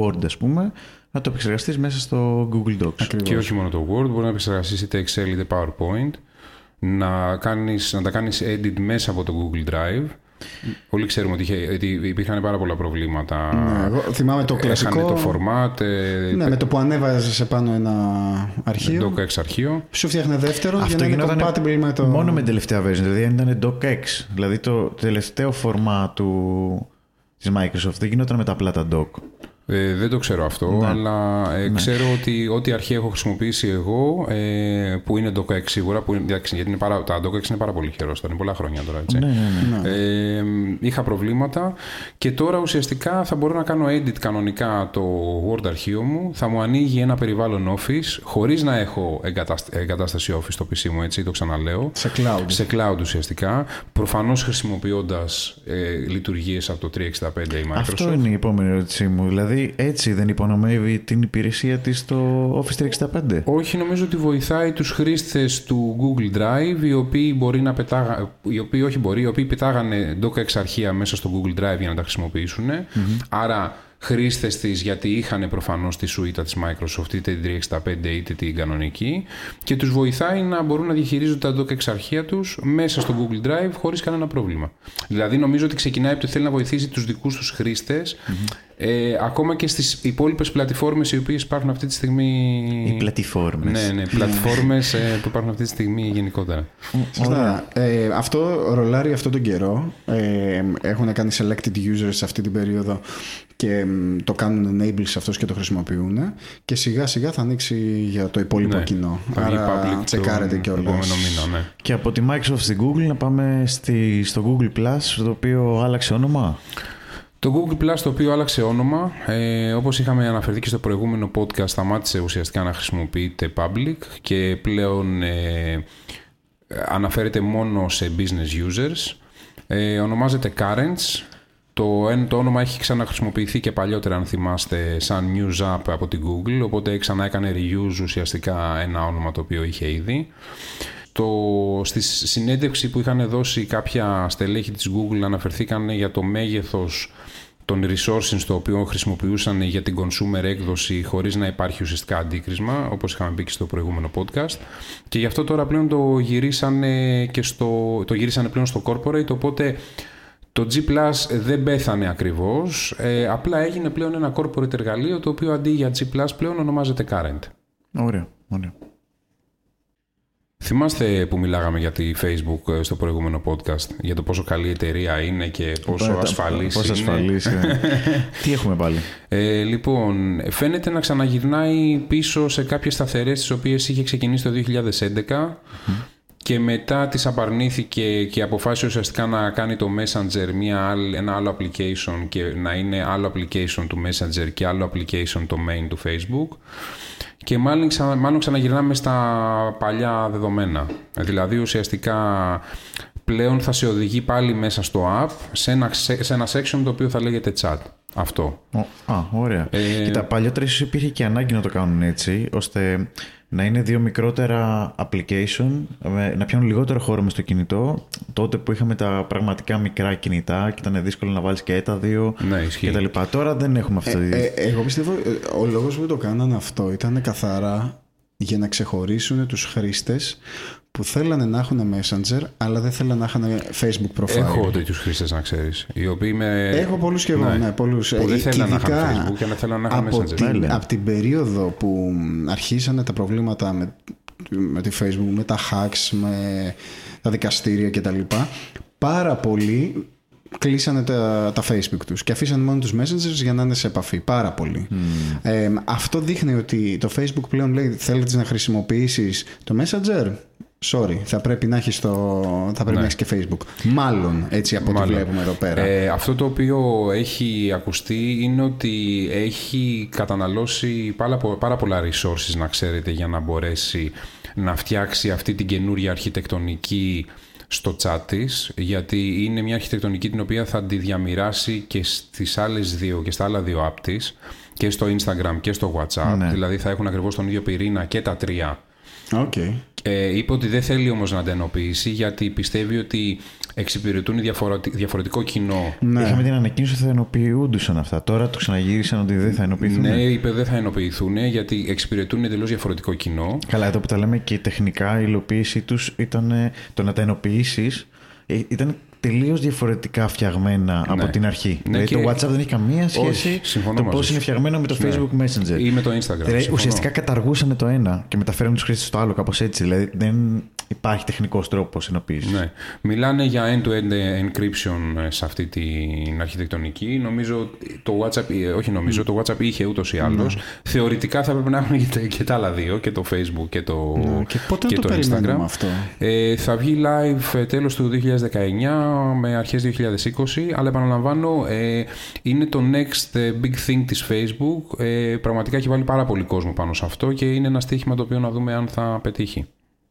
Word ας πούμε, να το επεξεργαστείς μέσα στο Google Docs. Και όχι μόνο το Word, μπορεί να επεξεργαστείς είτε Excel είτε PowerPoint, να, κάνεις, να τα κάνεις edit μέσα από το Google Drive. Όλοι ξέρουμε ότι, είχε, ότι υπήρχαν πάρα πολλά προβλήματα. Ναι, εγώ θυμάμαι το κλασικό. Έχανε το format, ε, Ναι, με το που ανέβαζε σε πάνω ένα αρχείο, docx αρχείο. σου φτιάχνε δεύτερο για Αυτό να είναι γινόταν compatible με το. μόνο με την τελευταία version, δηλαδή αν ήταν DocX, δηλαδή το τελευταίο format του, της Microsoft δεν γινόταν με τα απλά τα doc. Ε, δεν το ξέρω αυτό, Ναι. αλλά ε, ξέρω ότι ό,τι αρχή έχω χρησιμοποιήσει εγώ, ε, που είναι DocX σίγουρα, που είναι, εντάξει, γιατί είναι πάρα, τα DocX είναι πάρα πολύ χερόστα, είναι πολλά χρόνια τώρα, έτσι. Ναι, ναι, ναι. Ε, είχα προβλήματα και τώρα ουσιαστικά θα μπορώ να κάνω edit κανονικά το Word αρχείο μου. Θα μου ανοίγει ένα περιβάλλον Office χωρίς να έχω εγκατάσ- εγκατάσταση Office στο PC μου, έτσι το ξαναλέω. Σε cloud. Σε cloud ουσιαστικά. Προφανώς χρησιμοποιώντας ε, λειτουργίες από το 365 η Microsoft. Αυτό είναι η επόμενη ερώτησή μου. Δηλαδή έτσι δεν υπονομεύει την υπηρεσία της στο Office 365. Όχι, νομίζω ότι βοηθάει τους χρήστες του Google Drive, οι οποίοι μπορεί να πετάγα, οι οποίοι όχι μπορεί, οι οποίοι πετάγανε docx αρχεία μέσα στο Google Drive για να τα χρησιμοποιήσουν. Άρα χρήστες της γιατί είχαν προφανώς τη σουίτα της Microsoft, είτε την 365 είτε την κανονική και τους βοηθάει να μπορούν να διαχειρίζονται τα docx αρχεία τους μέσα στο Google Drive χωρίς κανένα πρόβλημα. Δηλαδή νομίζω ότι ξεκινάει από το θέλει να βοηθήσει τους δικούς τους χρηστες ε, ακόμα και στις υπόλοιπες πλατφόρμες οι οποίες υπάρχουν αυτή τη στιγμή Οι πλατφόρμες. ναι, ναι, πλατφόρμες ε, που υπάρχουν αυτή τη στιγμή γενικότερα. Σωστά. Ε, αυτό ρολάρει αυτόν τον καιρό. Ε, έχουν κάνει selected users σε αυτή την περίοδο και μ, το κάνουν enable σε αυτούς και το χρησιμοποιούν. Και σιγά σιγά θα ανοίξει για το υπόλοιπο Ναι, κοινό. θα βγει Άρα public τσεκάρετε το κιόλας. επόμενο μήνα, ναι. Και από τη Microsoft στην Google να πάμε στη, στο Google Plus, το οποίο άλλαξε όνομα; Το Google Plus το οποίο άλλαξε όνομα, ε, όπως είχαμε αναφερθεί και στο προηγούμενο podcast, σταμάτησε ουσιαστικά να χρησιμοποιείται public και πλέον ε, αναφέρεται μόνο σε business users. Ε, ονομάζεται Currents. Το, εν- το όνομα έχει ξαναχρησιμοποιηθεί και παλιότερα, αν θυμάστε, σαν news app από την Google, οπότε ξανά έκανε reuse ουσιαστικά ένα όνομα το οποίο είχε ήδη. Το, στη συνέντευξη που είχαν δώσει κάποια στελέχη της Google αναφερθήκαν για το μέγεθος των resources το οποίο χρησιμοποιούσαν για την consumer έκδοση χωρίς να υπάρχει ουσιαστικά αντίκρισμα, όπως είχαμε πει και στο προηγούμενο podcast. Και γι' αυτό τώρα πλέον το γυρίσανε, και στο, το γυρίσανε πλέον στο corporate, οπότε το G Plus δεν πέθανε ακριβώς, ε, απλά έγινε πλέον ένα corporate εργαλείο το οποίο αντί για G Plus πλέον ονομάζεται Current. Ωραία, ωραία. Θυμάστε που μιλάγαμε για τη Facebook ε, στο προηγούμενο podcast, για το πόσο καλή εταιρεία είναι και πόσο Τα- ασφαλής Πόσο είναι; ασφαλής είναι. Τι έχουμε πάλι; Ε, λοιπόν, φαίνεται να ξαναγυρνάει πίσω σε κάποιες σταθερές τις οποίες είχε ξεκινήσει το 2011 και μετά τις απαρνήθηκε και αποφάσισε ουσιαστικά να κάνει το Messenger μια άλλη, ένα άλλο application και να είναι άλλο application του Messenger και άλλο application το main του Facebook και μάλλον, ξανα, μάλλον ξαναγυρνάμε στα παλιά δεδομένα. Δηλαδή ουσιαστικά πλέον θα σε οδηγεί πάλι μέσα στο app σε ένα, σε ένα section το οποίο θα λέγεται chat. Αυτό. Ο- Α, ωραία. Ε, Κοίτα, παλιότερα ίσως υπήρχε και ανάγκη να το κάνουν έτσι, ώστε να είναι δύο μικρότερα application, με- να πιάνουν λιγότερο χώρο μες στο κινητό. Τότε που είχαμε τα πραγματικά μικρά κινητά και ήταν δύσκολο να βάλεις και τα δύο Ναι, ισχύει. και τα λοιπά. Τώρα δεν έχουμε αυτό. Ε, ε, εγώ πιστεύω ε, ο λόγος που το κάνανε αυτό ήταν καθαρά για να ξεχωρίσουν τους χρήστες που θέλανε να έχουν Messenger αλλά δεν θέλανε να έχουν Facebook profile. Έχω τέτοιους χρήστες να ξέρεις. Οι οποίοι με. Έχω πολλούς και εγώ, ναι, πολλούς. Που δεν Ε, θέλανε να ειδικά είχαν Facebook και να θέλανε να είχαν από Messenger. την, Ναι, ναι. από την περίοδο που αρχίσανε τα προβλήματα με με τη Facebook, με τα hacks, με τα δικαστήρια κτλ. Πάρα πολλοί κλείσανε τα, τα Facebook τους και αφήσανε μόνο τους messengers για να είναι σε επαφή. Πάρα πολύ. Ε, αυτό δείχνει ότι το Facebook πλέον λέει θέλετε να χρησιμοποιήσεις το messenger; Sorry, θα πρέπει να έχεις το... θα πρέπει Ναι. να έχεις και Facebook. Μάλλον, έτσι από ό,τι Μάλλον. βλέπουμε εδώ πέρα. Ε, αυτό το οποίο έχει ακουστεί είναι ότι έχει καταναλώσει πάρα, πο- πάρα πολλά resources, να ξέρετε, για να μπορέσει να φτιάξει αυτή την καινούρια αρχιτεκτονική στο chat της, γιατί είναι μια αρχιτεκτονική την οποία θα τη διαμοιράσει και στις άλλες δύο και στα άλλα δύο app της, και στο Instagram και στο WhatsApp, Ναι. δηλαδή θα έχουν ακριβώς τον ίδιο πυρήνα και τα τρία Οκ. ε, είπε ότι δεν θέλει όμως να τα ενοποιήσει γιατί πιστεύει ότι εξυπηρετούν διαφοροτι- διαφορετικό κοινό. Ναι. Είχαμε την ανακοίνωση ότι θα ενοποιούντουσαν αυτά. Τώρα το ξαναγύρισαν ότι δεν θα ενοποιηθούν. Ναι, είπε δεν θα ενοποιηθούν γιατί εξυπηρετούν εντελώς διαφορετικό κοινό. Καλά, εδώ που τα λέμε και τεχνικά η υλοποίησή τους ήταν ε, το να τα ενοποιήσεις. Ήταν τελείως διαφορετικά φτιαγμένα από την αρχή. Ναι, δηλαδή και- το WhatsApp δεν έχει καμία σχέση Όχι, συμφωνώ το μαζί πώς σου. είναι φτιαγμένο με το Ναι. Facebook Messenger. Ή με το Instagram. Δηλαδή συμφωνώ. ουσιαστικά καταργούσαν το ένα και μεταφέρουν τους χρήστες στο άλλο, κάπως έτσι. Δηλαδή δεν υπάρχει τεχνικός τρόπος ενοποίησης. Ναι. Μιλάνε για end-to-end encryption ε, σε αυτή την αρχιτεκτονική. Νομίζω το WhatsApp, ε, όχι νομίζω, το WhatsApp είχε ούτως ή άλλως. Ναι. Θεωρητικά θα πρέπει να έχουν και τα, και τα άλλα δύο, και το Facebook και το, Ναι. Και πότε και το το περιμένουμε Instagram. αυτό; Ε, θα βγει live ε, τέλος του 2019 με αρχές 2020 αλλά επαναλαμβάνω ε, είναι το next ε, big thing της Facebook ε, πραγματικά έχει βάλει πάρα πολύ κόσμο πάνω σε αυτό και είναι ένα στοίχημα το οποίο να δούμε αν θα πετύχει.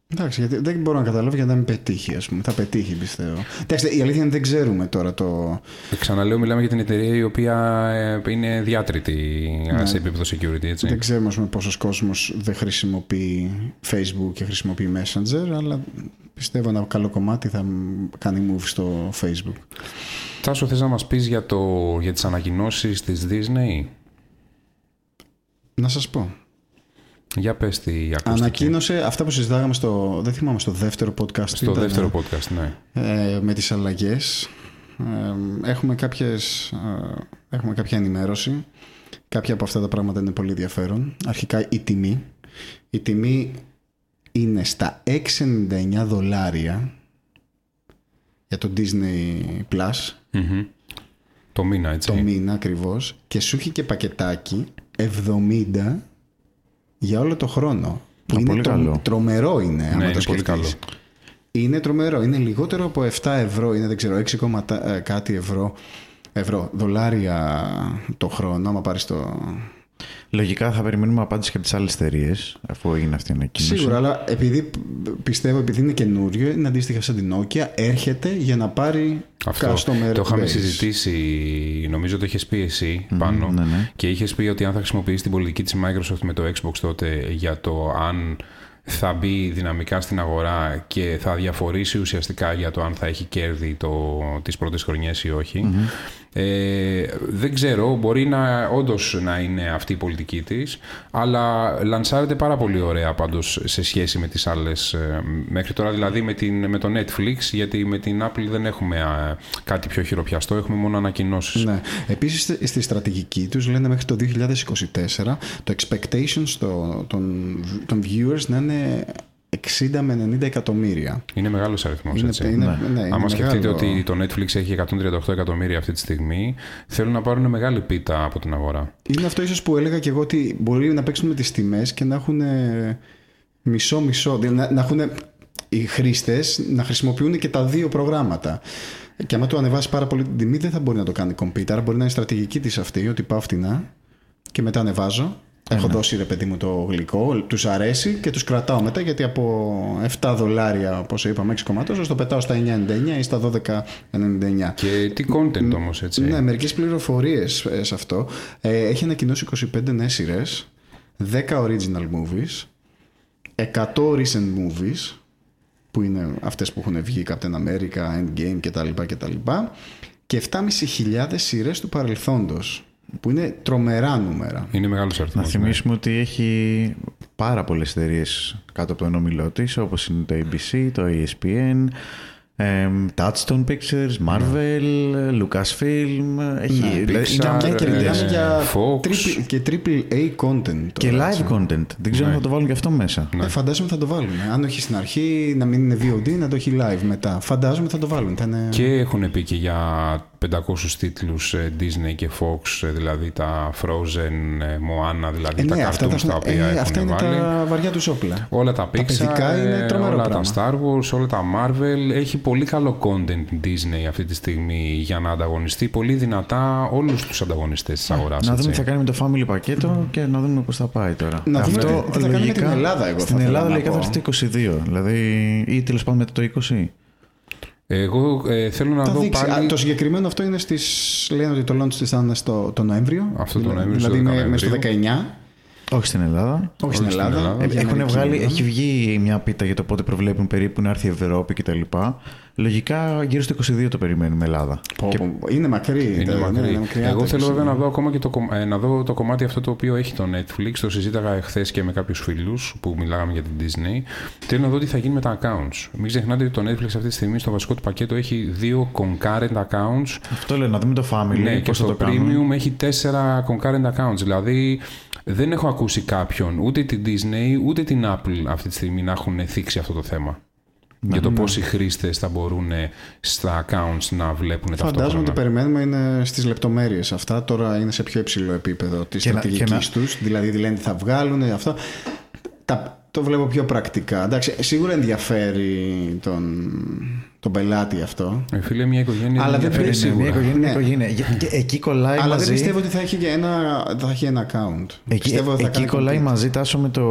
Εντάξει, γιατί δεν μπορώ να καταλάβω γιατί να μην πετύχει, ας πούμε. Θα πετύχει, πιστεύω. Εντάξει, η αλήθεια είναι ότι δεν ξέρουμε τώρα το. Ε, Ξαναλέω, μιλάμε για την εταιρεία η οποία ε, είναι διάτρητη ε, σε επίπεδο security, έτσι. Ναι. Δεν ξέρουμε, ας πούμε, πόσος κόσμος δεν χρησιμοποιεί Facebook και χρησιμοποιεί Messenger, αλλά πιστεύω ένα καλό κομμάτι θα κάνει move στο Facebook. Τάσο, θες να μας πεις για, το, για τις ανακοινώσεις της Disney; Να σας πω. Για πες τι ακούστηκε. Ανακοίνωσε αυτά που συζητάγαμε στο. Δεν θυμάμαι, στο δεύτερο podcast. Στο ήταν, δεύτερο podcast, ναι. ε, με τις αλλαγές. Ε, έχουμε, κάποιες, ε, έχουμε κάποια ενημέρωση. Κάποια από αυτά τα πράγματα είναι πολύ ενδιαφέρον. Αρχικά η τιμή. Η τιμή είναι στα 6,99 δολάρια για το Disney Plus Μμμ. Το μήνα, έτσι. το μήνα ακριβώς και σου έχει και πακετάκι 70 για όλο το χρόνο. Που Α, είναι πολύ καλό. τρομερό είναι, άμα Ναι, το είναι πολύ σκεφτείς. καλό. Είναι τρομερό. Είναι λιγότερο από 7 ευρώ, είναι δεν ξέρω, 6, κόμμα τα- ε, κάτι ευρώ, ευρώ, δολάρια το χρόνο, άμα πάρεις το... Λογικά θα περιμένουμε απάντηση και από τις άλλες εταιρείες, αφού έγινε αυτή η ανακοίνωση. Σίγουρα, αλλά επειδή πιστεύω, επειδή είναι καινούριο, είναι αντίστοιχα σαν την Nokia, έρχεται για να πάρει Αυτό customer το είχαμε base. συζητήσει, νομίζω το είχες πει εσύ πάνω ναι, ναι. και είχες πει ότι αν θα χρησιμοποιήσει την πολιτική της Microsoft με το Xbox τότε για το αν θα μπει δυναμικά στην αγορά και θα διαφορήσει ουσιαστικά για το αν θα έχει κέρδη το, τις πρώτες χρονιές ή όχι. Ε, δεν ξέρω, μπορεί να όντως να είναι αυτή η πολιτική της, αλλά λανσάρεται πάρα πολύ ωραία πάντως σε σχέση με τις άλλες ε, μέχρι τώρα, δηλαδή με, την, με το Netflix, γιατί με την Apple δεν έχουμε α, κάτι πιο χειροπιαστό, έχουμε μόνο ανακοινώσεις. Ναι. Επίσης στη- στη στρατηγική τους λένε μέχρι το 2024 το expectations το- των, των viewers να είναι 60 με 90 εκατομμύρια. Είναι μεγάλος αριθμός, Είναι, έτσι. είναι, ναι, είναι Άμα σκεφτείτε μεγάλο. ότι το Netflix έχει 138 εκατομμύρια αυτή τη στιγμή, θέλουν να πάρουν μεγάλη πίτα από την αγορά. Είναι αυτό ίσως που έλεγα και εγώ ότι μπορεί να παίξουν με τις τιμές και να έχουν μισό-μισό. Δηλαδή να, να έχουν οι χρήστες να χρησιμοποιούν και τα δύο προγράμματα. Και άμα του ανεβάσεις πάρα πολύ την τιμή δεν θα μπορεί να το κάνει compete. Άρα μπορεί να είναι στρατηγική της αυτή ότι πάω φτηνά και μετά ανεβάζω. Έχω δώσει ρε παιδί μου το γλυκό, τους αρέσει και τους κρατάω μετά γιατί από 7 δολάρια όπως είπαμε 6 κομμάτων το πετάω στα 9,99 ή στα 12,99. Και τι content όμως, έτσι. Ναι, μερικές πληροφορίες ε, σε αυτό. Ε, έχει ανακοινώσει 25 νέες σειρές, 10 original movies, 100 recent movies, που είναι αυτές που έχουν βγει, Captain America, Endgame κτλ. κτλ. Και 7.500 σειρές του παρελθόντος, που είναι τρομερά νούμερα. Είναι μεγάλος Να αριθμός. ναι. θυμίσουμε ότι έχει πάρα πολλές εταιρείες κάτω από τον όμιλό της, όπως είναι το ABC, το ESPN, Ε, Touchstone Pictures, Marvel, Lucasfilm. Έχει, Ναι, δηλαδή, Pixar, είναι Και αμέτρητες. μιλάμε για Fox. triple- και triple A content. Και τώρα, live έτσι. content. Δεν ξέρω αν θα το βάλουν και αυτό μέσα. Ε, φαντάζομαι θα το βάλουν. Αν όχι στην αρχή, να μην είναι VOD, να το έχει live μετά. Φαντάζομαι θα το βάλουν. Θα είναι... Και έχουν πει και για 500 τίτλους ε, Disney και Fox, ε, δηλαδή τα Frozen, ε, Moana, δηλαδή Ε, τα ναι, αυτά, cartoons τα, τα οποία ε, έχουν αυτά είναι βάλει. τα βαριά τους όπλα. Όλα τα Τα Pixar, παιδικά είναι ε, τρομερό όλα πράγμα. τα Star Wars, όλα τα Marvel. Έχει πολύ καλό content η Disney αυτή τη στιγμή για να ανταγωνιστεί πολύ δυνατά όλους τους ανταγωνιστές της αγοράς. Να δούμε έτσι. τι θα κάνει με το family πακέτο και να δούμε πώς θα πάει τώρα. Να δούμε τι- τι θα κάνει με την λογικά, Ελλάδα, εγώ θα Στην ήθελα Ελλάδα να λογικά θα πω. έρθει το 22. Δηλαδή, ή τέλος πάντων μετά το 20. Εγώ ε, θέλω να Θα δω δείξει. πάλι... Α, το συγκεκριμένο αυτό είναι στις... Λένε ότι το launch της θα είναι στο, το Νοέμβριο. Αυτό το Δηλαδή- Νοέμβριο, στο Δηλαδή είναι 10 μέσα στο 19. Όχι στην Ελλάδα. Όχι στην στην Ελλάδα. Ελλάδα. Ε, για Έχουν Αμερική βγάλει, μιλάμε. έχει βγει μια πίτα για το πότε προβλέπουν περίπου να έρθει η Ευρώπη κτλ. Λογικά γύρω στο 22 το περιμένουμε Ελλάδα. Πω, Και- πω, Είναι μακρύ. Είναι ναι, μακρύ. είναι μακριά Εγώ τα θέλω 20. βέβαια να δω ακόμα και το, κομ- ε, να δω το κομμάτι αυτό το οποίο έχει το Netflix. Το συζήταγα εχθές και με κάποιους φίλους που μιλάγαμε για την Disney. Θέλω να δω τι θα γίνει με τα accounts. Μην ξεχνάτε ότι το Netflix αυτή τη στιγμή στο βασικό του πακέτο έχει δύο concurrent accounts. Αυτό λέω να δούμε το family. Ναι, και πώς θα στο το κάνουν. premium έχει τέσσερα concurrent accounts. Δηλαδή δεν έχω ακούσει κάποιον, ούτε την Disney, ούτε την Apple αυτή τη στιγμή να έχουν θίξει αυτό το θέμα. Για το πώς οι χρήστες θα μπορούν στα accounts να βλέπουν Φαντάζομαι ταυτόχρονα. ότι περιμένουμε είναι στις λεπτομέρειες αυτά. Τώρα είναι σε πιο υψηλό επίπεδο της Και να- και στρατηγικής τους. Δηλαδή λένε τι θα βγάλουν αυτό. Τα, το βλέπω πιο πρακτικά. Εντάξει, σίγουρα ενδιαφέρει τον, τον πελάτη αυτό. Ε, φίλε, μια οικογένεια Αλλά δεν δεν ενδιαφέρει πρέπει- Μια σίγουρα. οικογένεια, μια Ναι. οικογένεια. Και- και εκεί κολλάει Αλλά μαζί. δεν πιστεύω ότι θα έχει, και ένα, θα έχει ένα account. Εκεί, πιστεύω ότι θα εκεί κάνει κολλάει complete. μαζί τάσο με το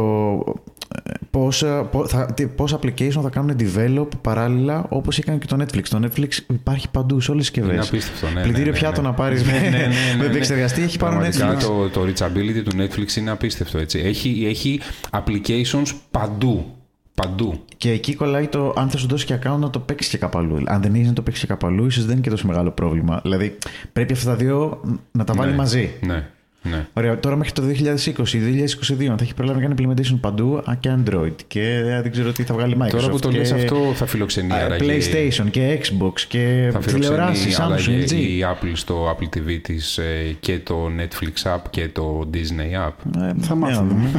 ε, πώς, ε, πώς, θα, τι- πώς application θα κάνουν develop παράλληλα όπως έκανε και το Netflix. Το Netflix υπάρχει παντού σε όλες τις Είναι συσκευές. απίστευτο, ναι. Πλυντήριο ναι, ναι, πιάτο ναι. να πάρεις Ναι, ναι, ναι, ναι, με ναι. επεξεργαστή έχει πάνω Πραγματικά Netflix. το, το reachability του Netflix είναι απίστευτο. Έτσι. Έχει, έχει applications παντού. Παντού. Και εκεί κολλάει το αν θα σου δώσει και account να το παίξεις και κάπου αλλού. Αν δεν έχει να το παίξεις και κάπου αλλού, ίσως δεν είναι και τόσο μεγάλο πρόβλημα. Δηλαδή πρέπει αυτά τα δύο να τα βάλει Ναι, μαζί. Ναι. Ναι. Ωραία, τώρα μέχρι το 2020-2022 θα έχει προλάβει να κάνει implementation παντού α, και Android και ε, δεν ξέρω τι θα βγάλει Microsoft. Τώρα που το και, λες αυτό θα φιλοξενεί α, άραγε- PlayStation και Xbox και Θα τηλεοράσει, φιλοξενεί Samsung, άλλαγε LG. η Apple στο Apple TV της ε, και το Netflix app και το Disney app. Ε, Θα ναι, μάθουμε.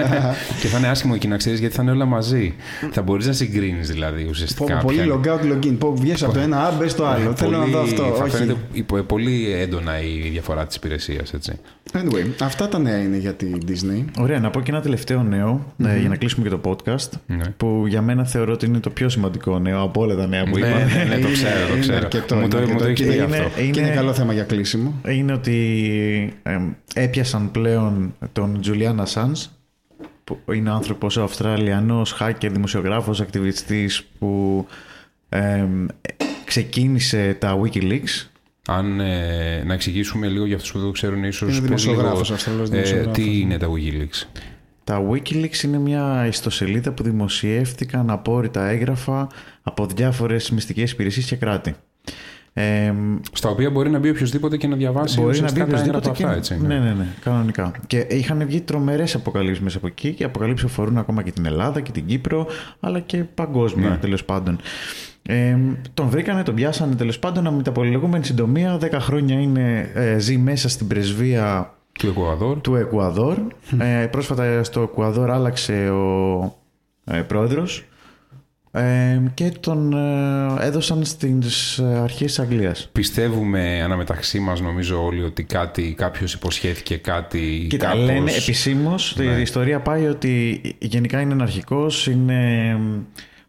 και θα είναι άσχημο εκεί να ξέρεις γιατί θα είναι όλα μαζί. θα μπορείς να συγκρίνεις δηλαδή Πω, ουσιαστικά. πω, πολύ ποια είναι- log out, login. Πω, βγες από το ένα, α, μπες στο άλλο. Θέλω να δω Πολύ- αυτό. Θα Όχι. φαίνεται υπο- πολύ έντονα η διαφορά της υπηρεσίας, έτσι. Anyway, αυτά τα νέα είναι για τη Disney. Ωραία, να πω και ένα τελευταίο νέο, ε, για να κλείσουμε και το podcast. Ναι. Που για μένα θεωρώ ότι είναι το πιο σημαντικό νέο από όλα τα νέα που Ναι, είπα. ναι, ναι, το Είναι- ξέρω, το είναι ξέρω. αρκετό, Μου είναι το- μου το αρκετό. έχεις Και πει είναι- αυτό. είναι- Και είναι καλό θέμα για κλείσιμο. είναι ότι ε, έπιασαν πλέον τον Julian Assange που είναι άνθρωπος Αυστραλιανός hacker, δημοσιογράφος, ακτιβιστής που ε, ξεκίνησε τα Wikileaks Αν ε, να εξηγήσουμε λίγο για αυτούς που δεν το ξέρουν ίσως Είναι πες δημοσιογράφος, λίγο, Αυστραλός ε, δημοσιογράφος. τι είναι τα Wikileaks; Τα Wikileaks είναι μια ιστοσελίδα που δημοσιεύτηκαν απόρριτα έγγραφα από διάφορες μυστικές υπηρεσίες και κράτη. Ε, Στα οποία μπορεί να μπει οποιοδήποτε και να διαβάσει Μπορεί να μπει ουσιαστικά τα οποιοδήποτε έγγραφα και... αυτά, έτσι. ναι, ναι, ναι, κανονικά. Και είχαν βγει τρομερές αποκαλύψεις μέσα από εκεί και αποκαλύψεις αφορούν ακόμα και την Ελλάδα και την Κύπρο, αλλά και παγκόσμια Ναι. τέλος πάντων. Ε, τον βρήκανε, τον πιάσανε τέλος πάντων με τα πολυλογούμενη συντομία. 10 χρόνια είναι, ε, ζει μέσα στην πρεσβεία Του Εκουαδόρ. του Εκουαδόρ. Ε, πρόσφατα στο Εκουαδόρ άλλαξε ο ε, πρόεδρος ε, και τον ε, έδωσαν στις αρχές της Αγγλίας. Πιστεύουμε αναμεταξύ μας νομίζω όλοι ότι κάτι, κάποιος υποσχέθηκε κάτι Κοίτα, κάπως... λένε επισήμως. Ναι. Η ιστορία πάει ότι γενικά είναι εναρχικό, είναι.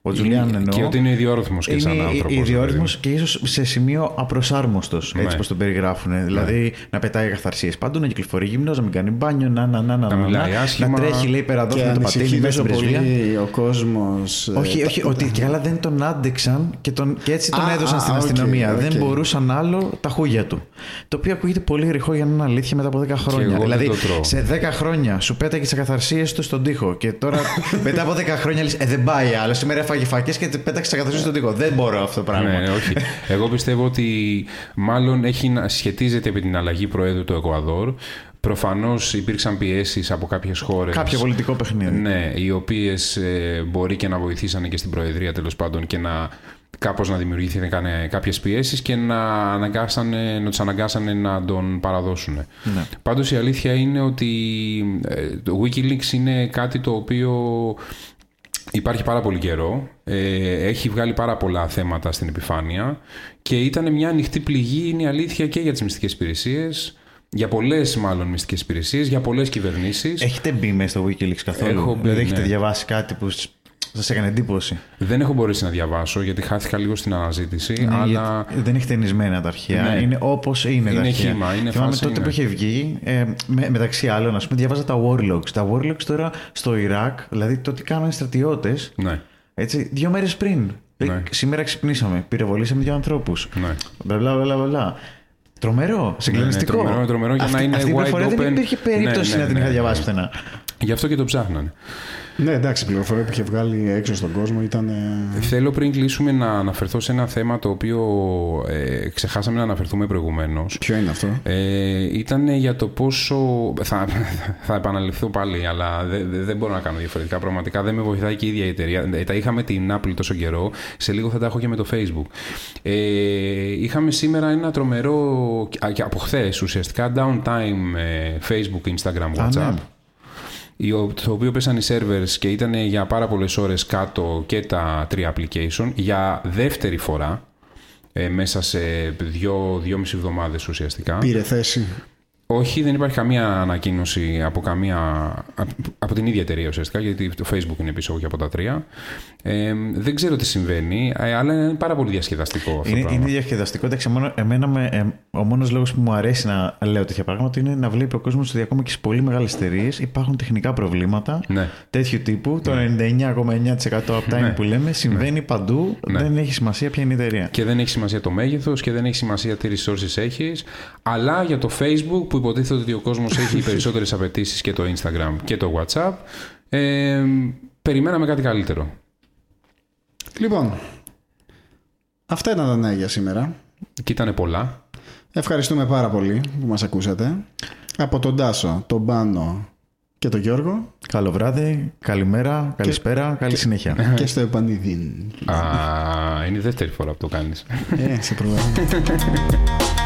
Ο Τζουλιάν Είναι- εννοώ. Και ότι είναι ιδιόρυθμος και σαν είναι άνθρωπος. ιδιόρυθμο δηλαδή. και ίσως σε σημείο απροσάρμοστος, έτσι Ναι. πως τον περιγράφουν. Δηλαδή να πετάει καθαρσίε παντού, να κυκλοφορεί γυμνό, να μην κάνει μπάνιο, να, να, να, να, Να να, μιλάει να, άσχημα. να τρέχει, λέει, Και περαδόφι με το πατίνι ανησυχεί μέσα τόσο στην πρεσβεία. πολύ ο κόσμος. ε, Όχι, τα- όχι, ότι και άλλα δεν τον άντεξαν και, τον, και έτσι τον Α, έδωσαν α, στην οκ, αστυνομία. οκ. Δεν μπορούσαν άλλο τα χούγια του. Το οποίο ακούγεται πολύ ρηχό για να είναι αλήθεια μετά από 10 χρόνια. εγώ δεν δηλαδή, το τρώω. σε 10 χρόνια σου πέταγες τι ακαθαρσίε του στον τοίχο και τώρα μετά από 10 χρόνια λες: Ε, δεν πάει άλλο. Σήμερα έφαγε φακές και πέταξε τι ακαθαρσίε στον τοίχο. Δεν μπορώ αυτό το πράγμα. Ναι, ναι, όχι. Εγώ πιστεύω ότι μάλλον έχει να σχετίζεται με την αλλαγή Προέδρου του Εκουαδόρ. Προφανώς υπήρξαν πιέσεις από κάποιες χώρες. Κάποιο πολιτικό παιχνίδι. Ναι, οι οποίες ε, μπορεί και να βοηθήσανε και στην Προεδρία τέλος πάντων και να κάπως να δημιουργήθηκαν κάποιες πιέσεις και να, αναγκάσανε, να τους αναγκάσανε να τον παραδώσουν. Ναι. Πάντως η αλήθεια είναι ότι ε, το Wikileaks είναι κάτι το οποίο υπάρχει πάρα πολύ καιρό, ε, έχει βγάλει πάρα πολλά θέματα στην επιφάνεια και ήταν μια ανοιχτή πληγή, είναι η αλήθεια και για τις μυστικές υπηρεσίες, για πολλές μάλλον μυστικές υπηρεσίες, για πολλές κυβερνήσεις. Έχετε μπει μέσα στο Wikileaks καθόλου; Έχω μπει, δηλαδή, έχετε ναι. διαβάσει κάτι που σας έκανε εντύπωση. Δεν έχω μπορέσει να διαβάσω γιατί χάθηκα λίγο στην αναζήτηση. Ναι, αλλά... γιατί Δεν έχετε ενισμένα τα αρχεία. Ναι. Είναι όπως είναι, τα Είναι αρχεία. χύμα, είναι Θυμάμαι φάση, τότε ναι. που είχε βγει, ε, με, μεταξύ άλλων, ας πούμε, διάβαζα τα Warlocks. Τα Warlocks τώρα στο Ιράκ, δηλαδή το τι κάνανε στρατιώτες, Ναι, έτσι, δύο μέρες πριν. Ναι. Ε, Σήμερα ξυπνήσαμε, πυροβολήσαμε δύο ανθρώπους. ναι. Μπλα μπλα μπλα μπλα. Τρομερό, συγκλονιστικό. Ναι, τρομερό, τρομερό για αυτή, να είναι αυτή η wide πληροφορία open. δεν υπήρχε περίπτωση Ναι, ναι, να την ναι, είχα ναι. διαβάσει πουθενά. Γι' αυτό και το ψάχνανε. Ναι, εντάξει, η πληροφορία που είχε βγάλει έξω στον κόσμο ήταν. ε, Θέλω πριν κλείσουμε να αναφερθώ σε ένα θέμα το οποίο ε, ξεχάσαμε να αναφερθούμε προηγουμένως. Ποιο είναι αυτό; Ε, ήταν για το πόσο. Θα, θα επαναληφθώ πάλι, αλλά δεν, δεν- δεν μπορώ να κάνω διαφορετικά. Πραγματικά δεν με βοηθάει και η ίδια η εταιρεία. Ε, Τα είχαμε την Apple τόσο καιρό. Σε λίγο θα τα έχω και με το Facebook. Ε, είχαμε σήμερα ένα τρομερό. α, και από χθες ουσιαστικά downtime ε, Facebook, Instagram, Α, WhatsApp. ναι. Η- το οποίο πέσαν οι servers και ήταν για πάρα πολλές ώρες κάτω και τα τρία application για δεύτερη φορά ε, μέσα σε δύο, δυόμιση εβδομάδες ουσιαστικά. Πήρε θέση. Όχι, δεν υπάρχει καμία ανακοίνωση από, καμία, από, από την ίδια εταιρεία ουσιαστικά, γιατί το Facebook είναι πίσω και από τα τρία. Ε, δεν ξέρω τι συμβαίνει, ε, αλλά είναι πάρα πολύ διασκεδαστικό αυτό Είναι, το πράγμα. είναι διασκεδαστικό. Εντάξει, μόνο, εμένα με, ε, ο μόνος λόγος που μου αρέσει να λέω τέτοια πράγματα είναι να βλέπει ο κόσμος ότι ακόμα και στις πολύ μεγάλες εταιρείες υπάρχουν τεχνικά προβλήματα Ναι. τέτοιου τύπου. Το 99,9% uptime Ναι. που λέμε συμβαίνει παντού. Ναι. Δεν έχει σημασία ποια είναι η εταιρεία. Και δεν έχει σημασία το μέγεθος και δεν έχει σημασία τι resources έχεις. Αλλά για το Facebook που υποτίθεται ότι ο κόσμος έχει περισσότερες απαιτήσεις και το Instagram και το WhatsApp, ε, περιμέναμε κάτι καλύτερο. Λοιπόν, αυτά ήταν τα νέα για σήμερα. Και ήταν πολλά. Ευχαριστούμε πάρα πολύ που μας ακούσατε. Από τον Τάσο, τον Πάνο και τον Γιώργο Καλό βράδυ, καλημέρα, καλησπέρα, καλή συνέχεια. και στο επανειδήν. Α, είναι η δεύτερη φορά που το κάνεις. Ε, σε προλαβαίνω.